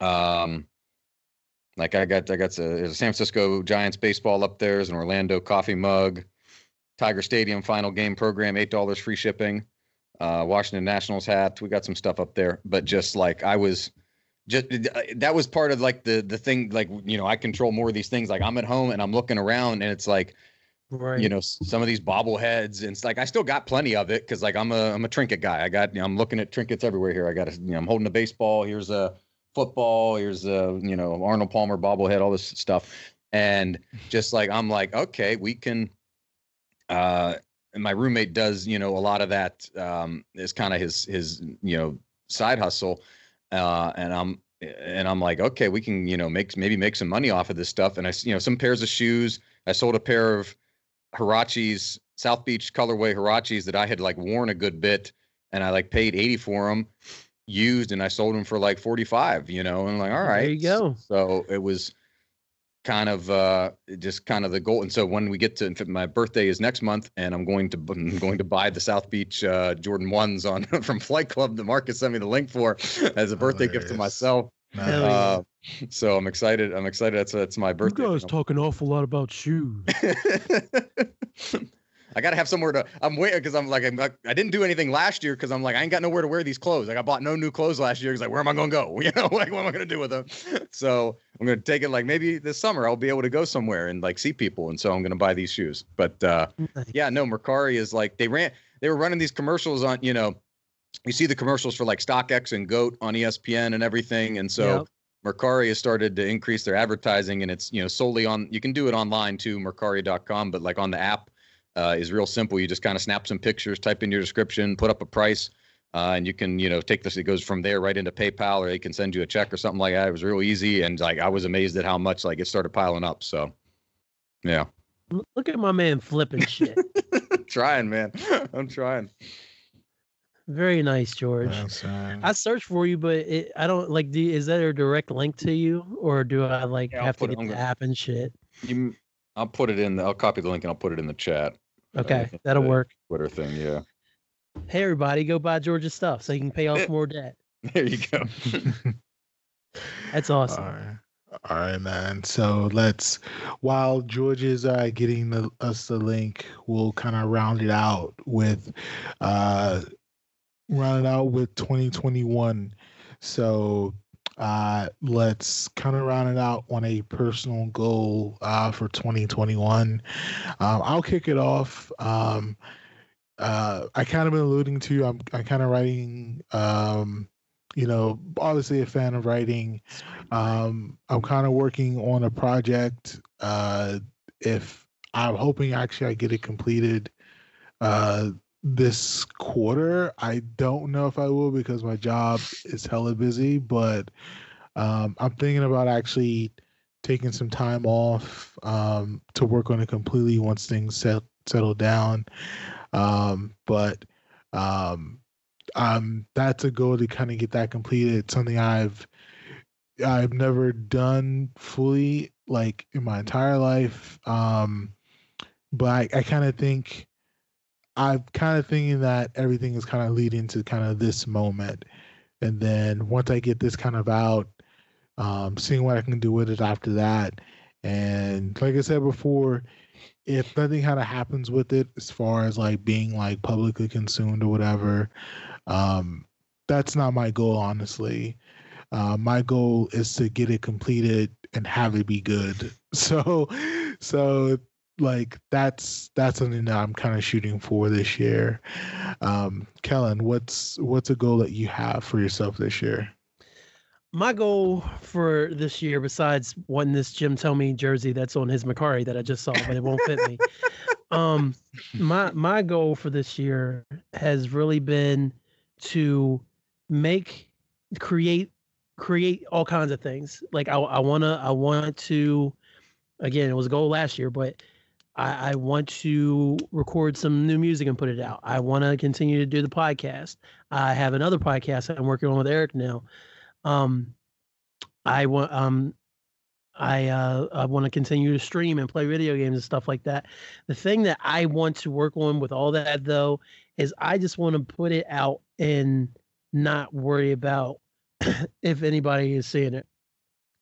um like I got I got a, there's a San Francisco Giants baseball up there, there's an Orlando coffee mug, Tiger Stadium final game program, eight dollars free shipping, uh Washington Nationals hat. We got some stuff up there. But just like I was just that was part of like the the thing like you know I control more of these things like I'm at home and I'm looking around and it's like right. you know some of these bobbleheads and it's like I still got plenty of it because like I'm a I'm a trinket guy. I got you know, I'm looking at trinkets everywhere here. I got a, you know I'm holding a baseball. Here's a football. Here's a you know Arnold Palmer bobblehead. All this stuff and just like I'm like okay we can. Uh, and my roommate does you know a lot of that um is kind of his his you know side hustle uh and i'm and i'm like okay we can you know make maybe make some money off of this stuff and I you know some pairs of shoes i sold a pair of Huaraches, South Beach colorway Huaraches that I had like worn a good bit and I like paid 80 for them used and I sold them for like 45, you know, and I'm like, all right, There you go. So it was kind of uh just kind of the goal. And so when we get to my birthday is next month and I'm going to [laughs] I'm going to buy the South Beach uh Jordan ones on [laughs] from Flight Club that Marcus sent me the link for as a birthday gift to myself. Hell yeah. Uh, so I'm excited. I'm excited. That's that's my birthday. You guys talk an awful lot about shoes. [laughs] I gotta have somewhere to. I'm waiting because I'm like I'm, I didn't do anything last year because I'm like I ain't got nowhere to wear these clothes. Like I bought no new clothes last year. Because like where am I gonna go? You know, like what am I gonna do with them? So I'm gonna take it like maybe this summer I'll be able to go somewhere and like see people, and so I'm gonna buy these shoes. But uh, yeah, no, Mercari is like they ran. They were running these commercials on you know, you see the commercials for like StockX and Goat on ESPN and everything, and so. Yep. Mercari has started to increase their advertising and it's you know solely on you can do it online too mercari.com but like on the app uh, is real simple you just kind of snap some pictures type in your description put up a price uh, and you can you know take this it goes from there right into paypal or they can send you a check or something like that it was real easy and like i was amazed at how much like it started piling up so yeah Look at my man flipping shit. [laughs] trying man [laughs] i'm trying Very nice, George. Uh, I searched for you, but it, I don't like. Do, is that a direct link to you, or do I like Yeah, I'll have to put it- get I'm the gonna- app and shit? you, i'll put it in the, i'll copy the link and i'll put it in the chat Okay, think that'll work. twitter thing yeah Hey, everybody, go buy George's stuff so you can pay off Eh. more debt. [laughs] there you go [laughs] That's awesome. All right. All right, man. So let's, while George is uh, getting the, us the link, we'll kind of round it out with, uh, round it out with 2021. So uh, let's kind of round it out on a personal goal uh, for 2021. Um, I'll kick it off. Um, uh, I kind of been alluding to. I'm I kind of writing. Um, you know, obviously a fan of writing. Um, I'm kind of working on a project. Uh, if I'm hoping actually I get it completed uh, this quarter. I don't know if I will because my job is hella busy, but um, I'm thinking about actually taking some time off um, to work on it completely once things set, settle down. Um, but um, um, that's a goal to kind of get that completed. It's something I've I've never done fully, like in my entire life. Um, but I, I kind of think I'm kind of thinking that everything is kind of leading to kind of this moment, and then once I get this kind of out, um, seeing what I can do with it after that, and like I said before, if nothing kind of happens with it as far as like being like publicly consumed or whatever, um, that's not my goal, honestly. Uh, my goal is to get it completed and have it be good. [laughs] So, so like that's that's something that I'm kind of shooting for this year. Um, Kellen, what's what's a goal that you have for yourself this year? My goal for this year, besides wanting this Jim Thome jersey that's on his Mercari that I just saw, but it won't fit me. [laughs] Um, my my goal for this year has really been to make create create all kinds of things. Like I I wanna I want to again it was a goal last year, but I, I want to record some new music and put it out. I want to continue to do the podcast. I have another podcast I'm working on with Eric now. Um, I want um, I uh, I want to continue to stream and play video games and stuff like that. The thing that I want to work on with all that though is I just want to put it out and not worry about [coughs] if anybody is seeing it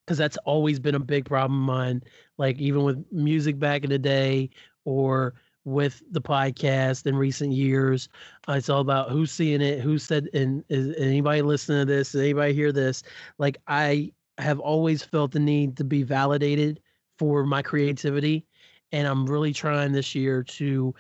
because that's always been a big problem of mine. Like even with music back in the day, or with the podcast in recent years, uh, it's all about who's seeing it, who said, and is anybody listening to this? Does anybody hear this? Like I have always felt the need to be validated for my creativity, and I'm really trying this year to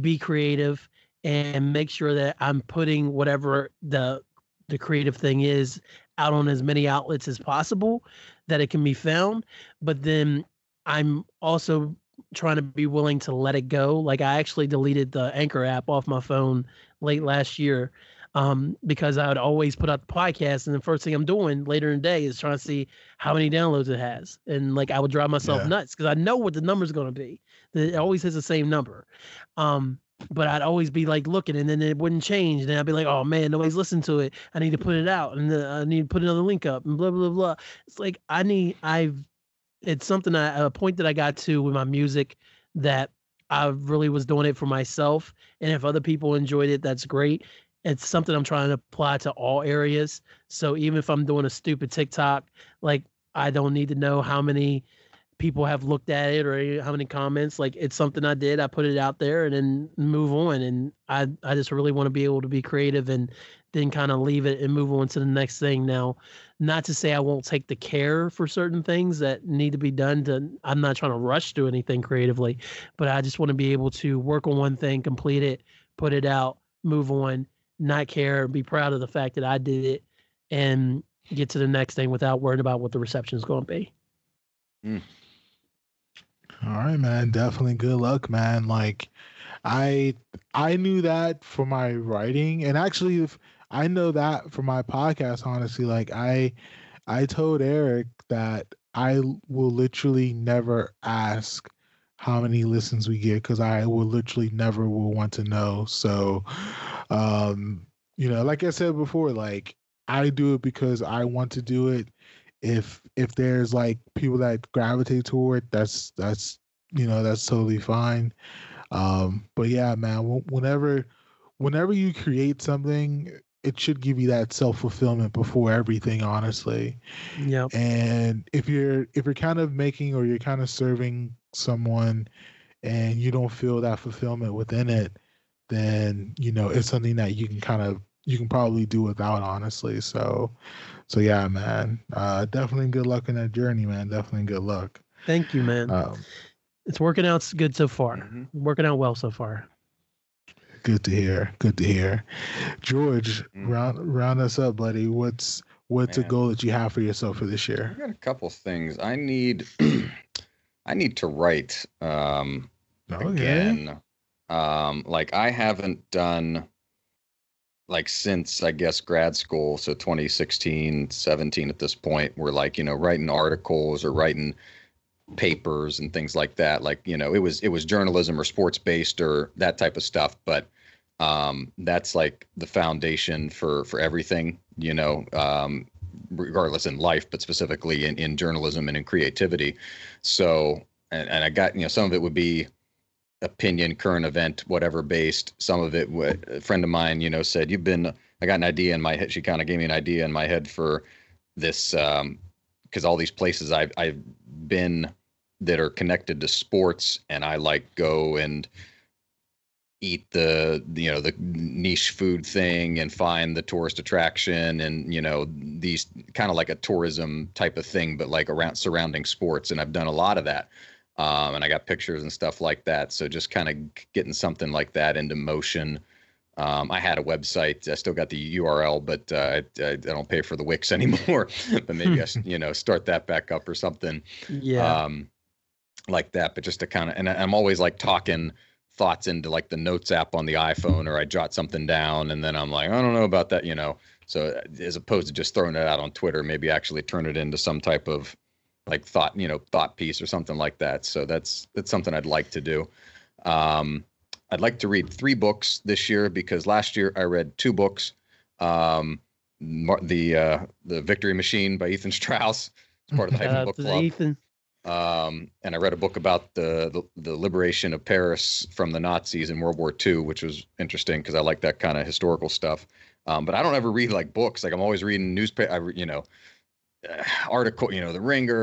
be creative and make sure that I'm putting whatever the the creative thing is out on as many outlets as possible that it can be found. But then I'm also trying to be willing to let it go. Like I actually deleted the Anchor app off my phone late last year um, because I would always put out the podcast, and the first thing I'm doing later in the day is trying to see how many downloads it has, and like I would drive myself Yeah. nuts because I know what the number's going to be. It always has the same number. Um, but I'd always be like looking, and then it wouldn't change. And then I'd be like, "Oh man, nobody's listened to it. I need to put it out, and uh, I need to put another link up, and blah blah blah." It's like I need. I've. It's something I a point that I got to with my music that I really was doing it for myself, and if other people enjoyed it, that's great. It's something I'm trying to apply to all areas. So even if I'm doing a stupid TikTok, like I don't need to know how many people have looked at it or how many comments like it's something i did i put it out there and then move on and i i just really want to be able to be creative and then kind of leave it and move on to the next thing now not to say i won't take the care for certain things that need to be done to i'm not trying to rush to anything creatively but i just want to be able to work on one thing complete it put it out move on not care be proud of the fact that i did it and get to the next thing without worrying about what the reception is going to be mm. All right, man. Definitely good luck, man. Like I I knew that for my writing and actually if I know that for my podcast honestly like I I told Eric that I will literally never ask how many listens we get cuz I will literally never will want to know. So um you know, like I said before like I do it because I want to do it if if there's like people that gravitate toward that's that's you know that's totally fine um but yeah man whenever whenever you create something it should give you that self-fulfillment before everything honestly. Yeah. and if you're if you're kind of making or you're kind of serving someone and you don't feel that fulfillment within it then you know it's something that you can kind of you can probably do without honestly. So so yeah man. Uh definitely good luck in that journey man. Definitely good luck. Thank you man. Um it's working out good so far. Mhm. working out well so far Good to hear. Good to hear. George, Mm. round round us up, buddy. What's what's Man. a goal that you have for yourself for this I year? got a couple things. I need [clears throat] I need to write um Okay. again. Um like I haven't done like since I guess grad school, so 2016, 17 at this point, we're like, you know, writing articles or writing papers and things like that. Like, you know, it was it was journalism or sports based or that type of stuff, but um that's like the foundation for for everything, you know, um regardless in life, but specifically in, in journalism and in creativity. So and, and I got, you know, some of it would be opinion, current event, whatever based. Some of it, would, a friend of mine, you know, said, You've been, I got an idea in my head. She kind of gave me an idea in my head for this, um, because all these places I've, I've been that are connected to sports and I like go and eat the you know the niche food thing and find the tourist attraction and you know these kind of like a tourism type of thing but like around surrounding sports and I've done a lot of that um, and I got pictures and stuff like that. So just kind of getting something like that into motion. Um, I had a website. I still got the URL, but uh, I, I don't pay for the Wix [laughs] anymore. but maybe I, s- you know, start that back up or something Yeah. um, like that. But just to kind of, and I'm always like talking thoughts into like the notes app on the iPhone, or I jot something down, and then I'm like, I don't know about that, you know. So uh, as opposed to just throwing it out on Twitter, maybe actually turn it into some type of like thought, you know, thought piece or something like that. So that's that's something I'd like to do. Um, I'd like to read three books this year because last year I read two books. Um, the uh, the Victory Machine by Ethan Strauss. It's part of the [laughs] Hyphen out Book Club Ethan. Um, and I read a book about the, the the liberation of Paris from the Nazis in World War II, which was interesting because I like that kind of historical stuff. Um, but I don't ever read like books. Like I'm always reading newspaper. I, you know, article. You know, the Ringer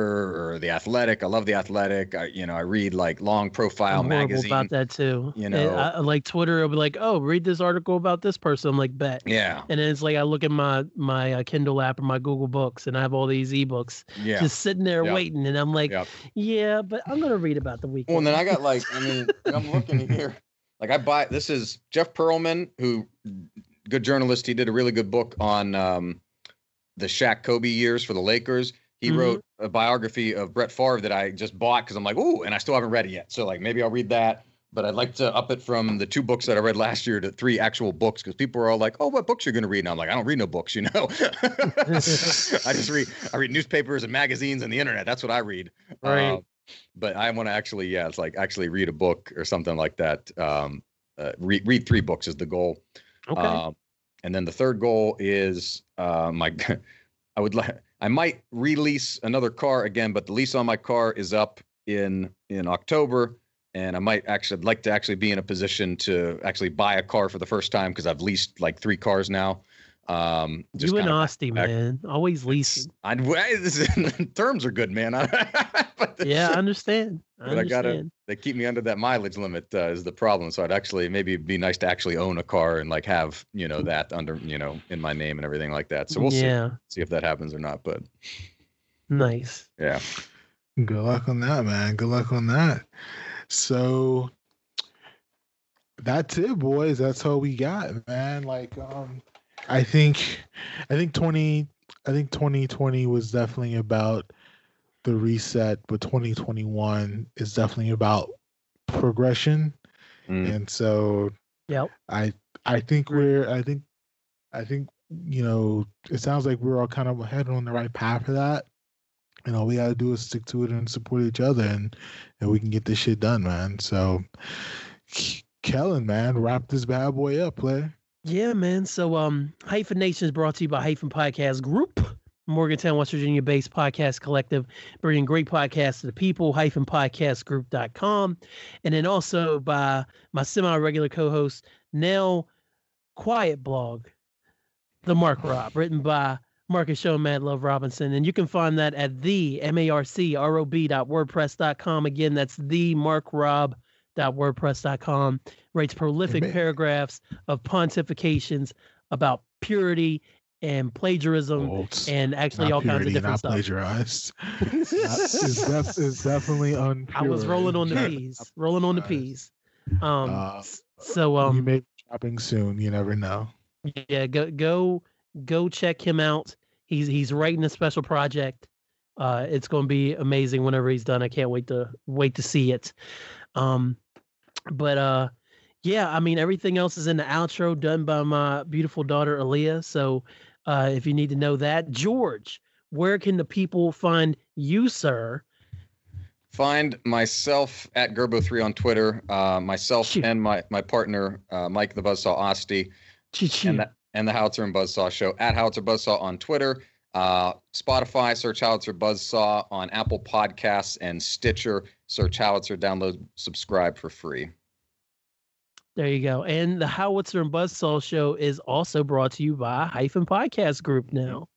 or the Athletic. I love the Athletic. I, you know, I read like long profile I'm magazine. about that too. you know. I, like Twitter will be like, "Oh, read this article about this person." I'm like, "Bet." Yeah, And then it's like I look at my my uh, Kindle app or my Google Books, and I have all these ebooks yeah. just sitting there Yep. waiting, and I'm like, Yep. "Yeah, but I'm gonna read about the weekend." Well, and then I got like, [laughs] I mean, I'm looking here. Like I buy this is Jeff Pearlman, who good journalist. He did a really good book on um, the Shaq Kobe years for the Lakers. He Mhm. wrote a biography of Brett Favre that I just bought because I'm like, ooh, and I still haven't read it yet. So like maybe I'll read that. But I'd like to up it from the two books that I read last year to three actual books because people are all like, "Oh, what books you're going to read?" And I'm like, "I don't read no books, you know. [laughs] I just read I read newspapers and magazines and the internet. That's what I read." Right. Uh, but I want to actually, yeah, it's like actually read a book or something like that. Um, uh, read read three books is the goal. okay. Um, and then the third goal is uh, my. [laughs] I would like. I might release another car again, but the lease on my car is up in in October, and I might actually like to actually be in a position to actually buy a car for the first time because I've leased like three cars now. Um, just you and kinda Osty, back- man, always leasing. I, this [laughs] [laughs] terms are good, man. [laughs] but this- Yeah, I understand. I But I gotta- they keep me under that mileage limit uh, is the problem. So I'd actually maybe it'd be nice to actually own a car and like have you know that under you know in my name and everything like that. So we'll yeah, see see if that happens or not. But nice. yeah, Good luck on that, man. Good luck on that. So that's it, boys. That's all we got, man. Like, um, I think, I think twenty, I think twenty twenty was definitely about the reset, but twenty twenty one is definitely about progression. Mm. And so, Yep. I, I think we're, I think, I think you know, it sounds like we're all kind of headed on the right path for that. And all we gotta do is stick to it and support each other, and and we can get this shit done, man. So, Kellen, man, wrap this bad boy up, player. Yeah, man. So, um, Hyphen Nation is brought to you by Hyphen Podcast Group, Morgantown, West Virginia based podcast collective, bringing great podcasts to the people, hyphen podcastgroup.com. And then also by my semi regular co host, Nell Quiet Blog, The Mark Rob, written by Marcus Show Mad Love Robinson. And you can find that at the M A R C R O B dot WordPress.com. Again, that's the Mark Rob dot WordPress.com. Writes prolific Amen. paragraphs of pontifications about purity and plagiarism Bolts. and actually Not all kinds of purity, different not stuff. plagiarized. It's, def- it's definitely unpure. I was rolling on the [laughs] peas, rolling on the peas. Um, Uh, so you um, may be dropping soon. You never know. Yeah, go go go check him out. He's he's writing a special project. Uh, it's going to be amazing whenever he's done. I can't wait to wait to see it. Um, but uh, yeah, I mean everything else is in the outro done by my beautiful daughter Aaliyah. So uh, if you need to know that, George, where can the people find you, sir? Find myself at Gerbo3 on Twitter, uh, myself Shoot. and my my partner uh, Mike the Buzzsaw Osti, and the, and the Howitzer and Buzzsaw Show at Howitzer Buzzsaw on Twitter. Uh, Spotify, search Howitzer Buzzsaw on Apple Podcasts and Stitcher. Search Howitzer, download, subscribe for free. There you go. And the Howitzer and Buzzsaw show is also brought to you by Hyphen Podcast Group now,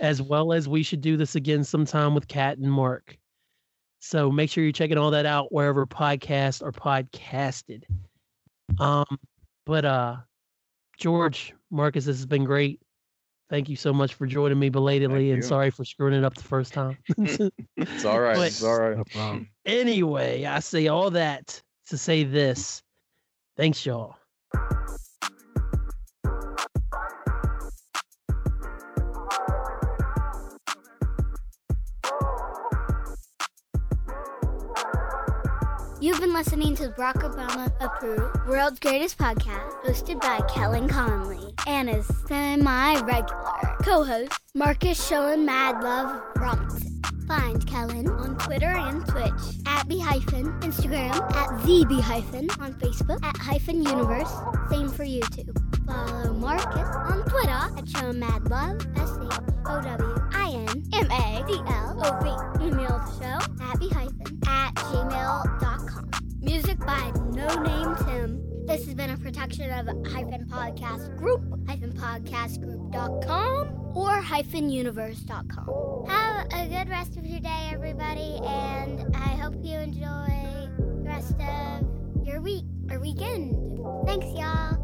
as well as we should do this again sometime with Kat and Mark. So make sure you're checking all that out wherever podcasts are podcasted. Um, but uh, George Marcus, this has been great. Thank you so much for joining me belatedly, Thank and you. sorry for screwing it up the first time. [laughs] It's all right. But- It's all right. No problem. anyway, I say all that to say this. Thanks, y'all. You've been listening to Barack Obama approved World's Greatest Podcast, hosted by Kellen Conley and his semi regular co host, Marcus Showing Mad Love Robinson. Find Kellen on Twitter and Twitch at B hyphen, Instagram at the B hyphen, on Facebook at hyphen universe, same for YouTube. Follow Marcus on Twitter at Showing Mad Love, S H O W I N M A D L O V. Email the show at B hyphen at gmail.com. Music by No Name Tim. This has been a production of hyphen podcast group, hyphen podcastgroup.com, or hyphen universe.com. Have a good rest of your day, everybody, and I hope you enjoy the rest of your week or weekend. Thanks, y'all.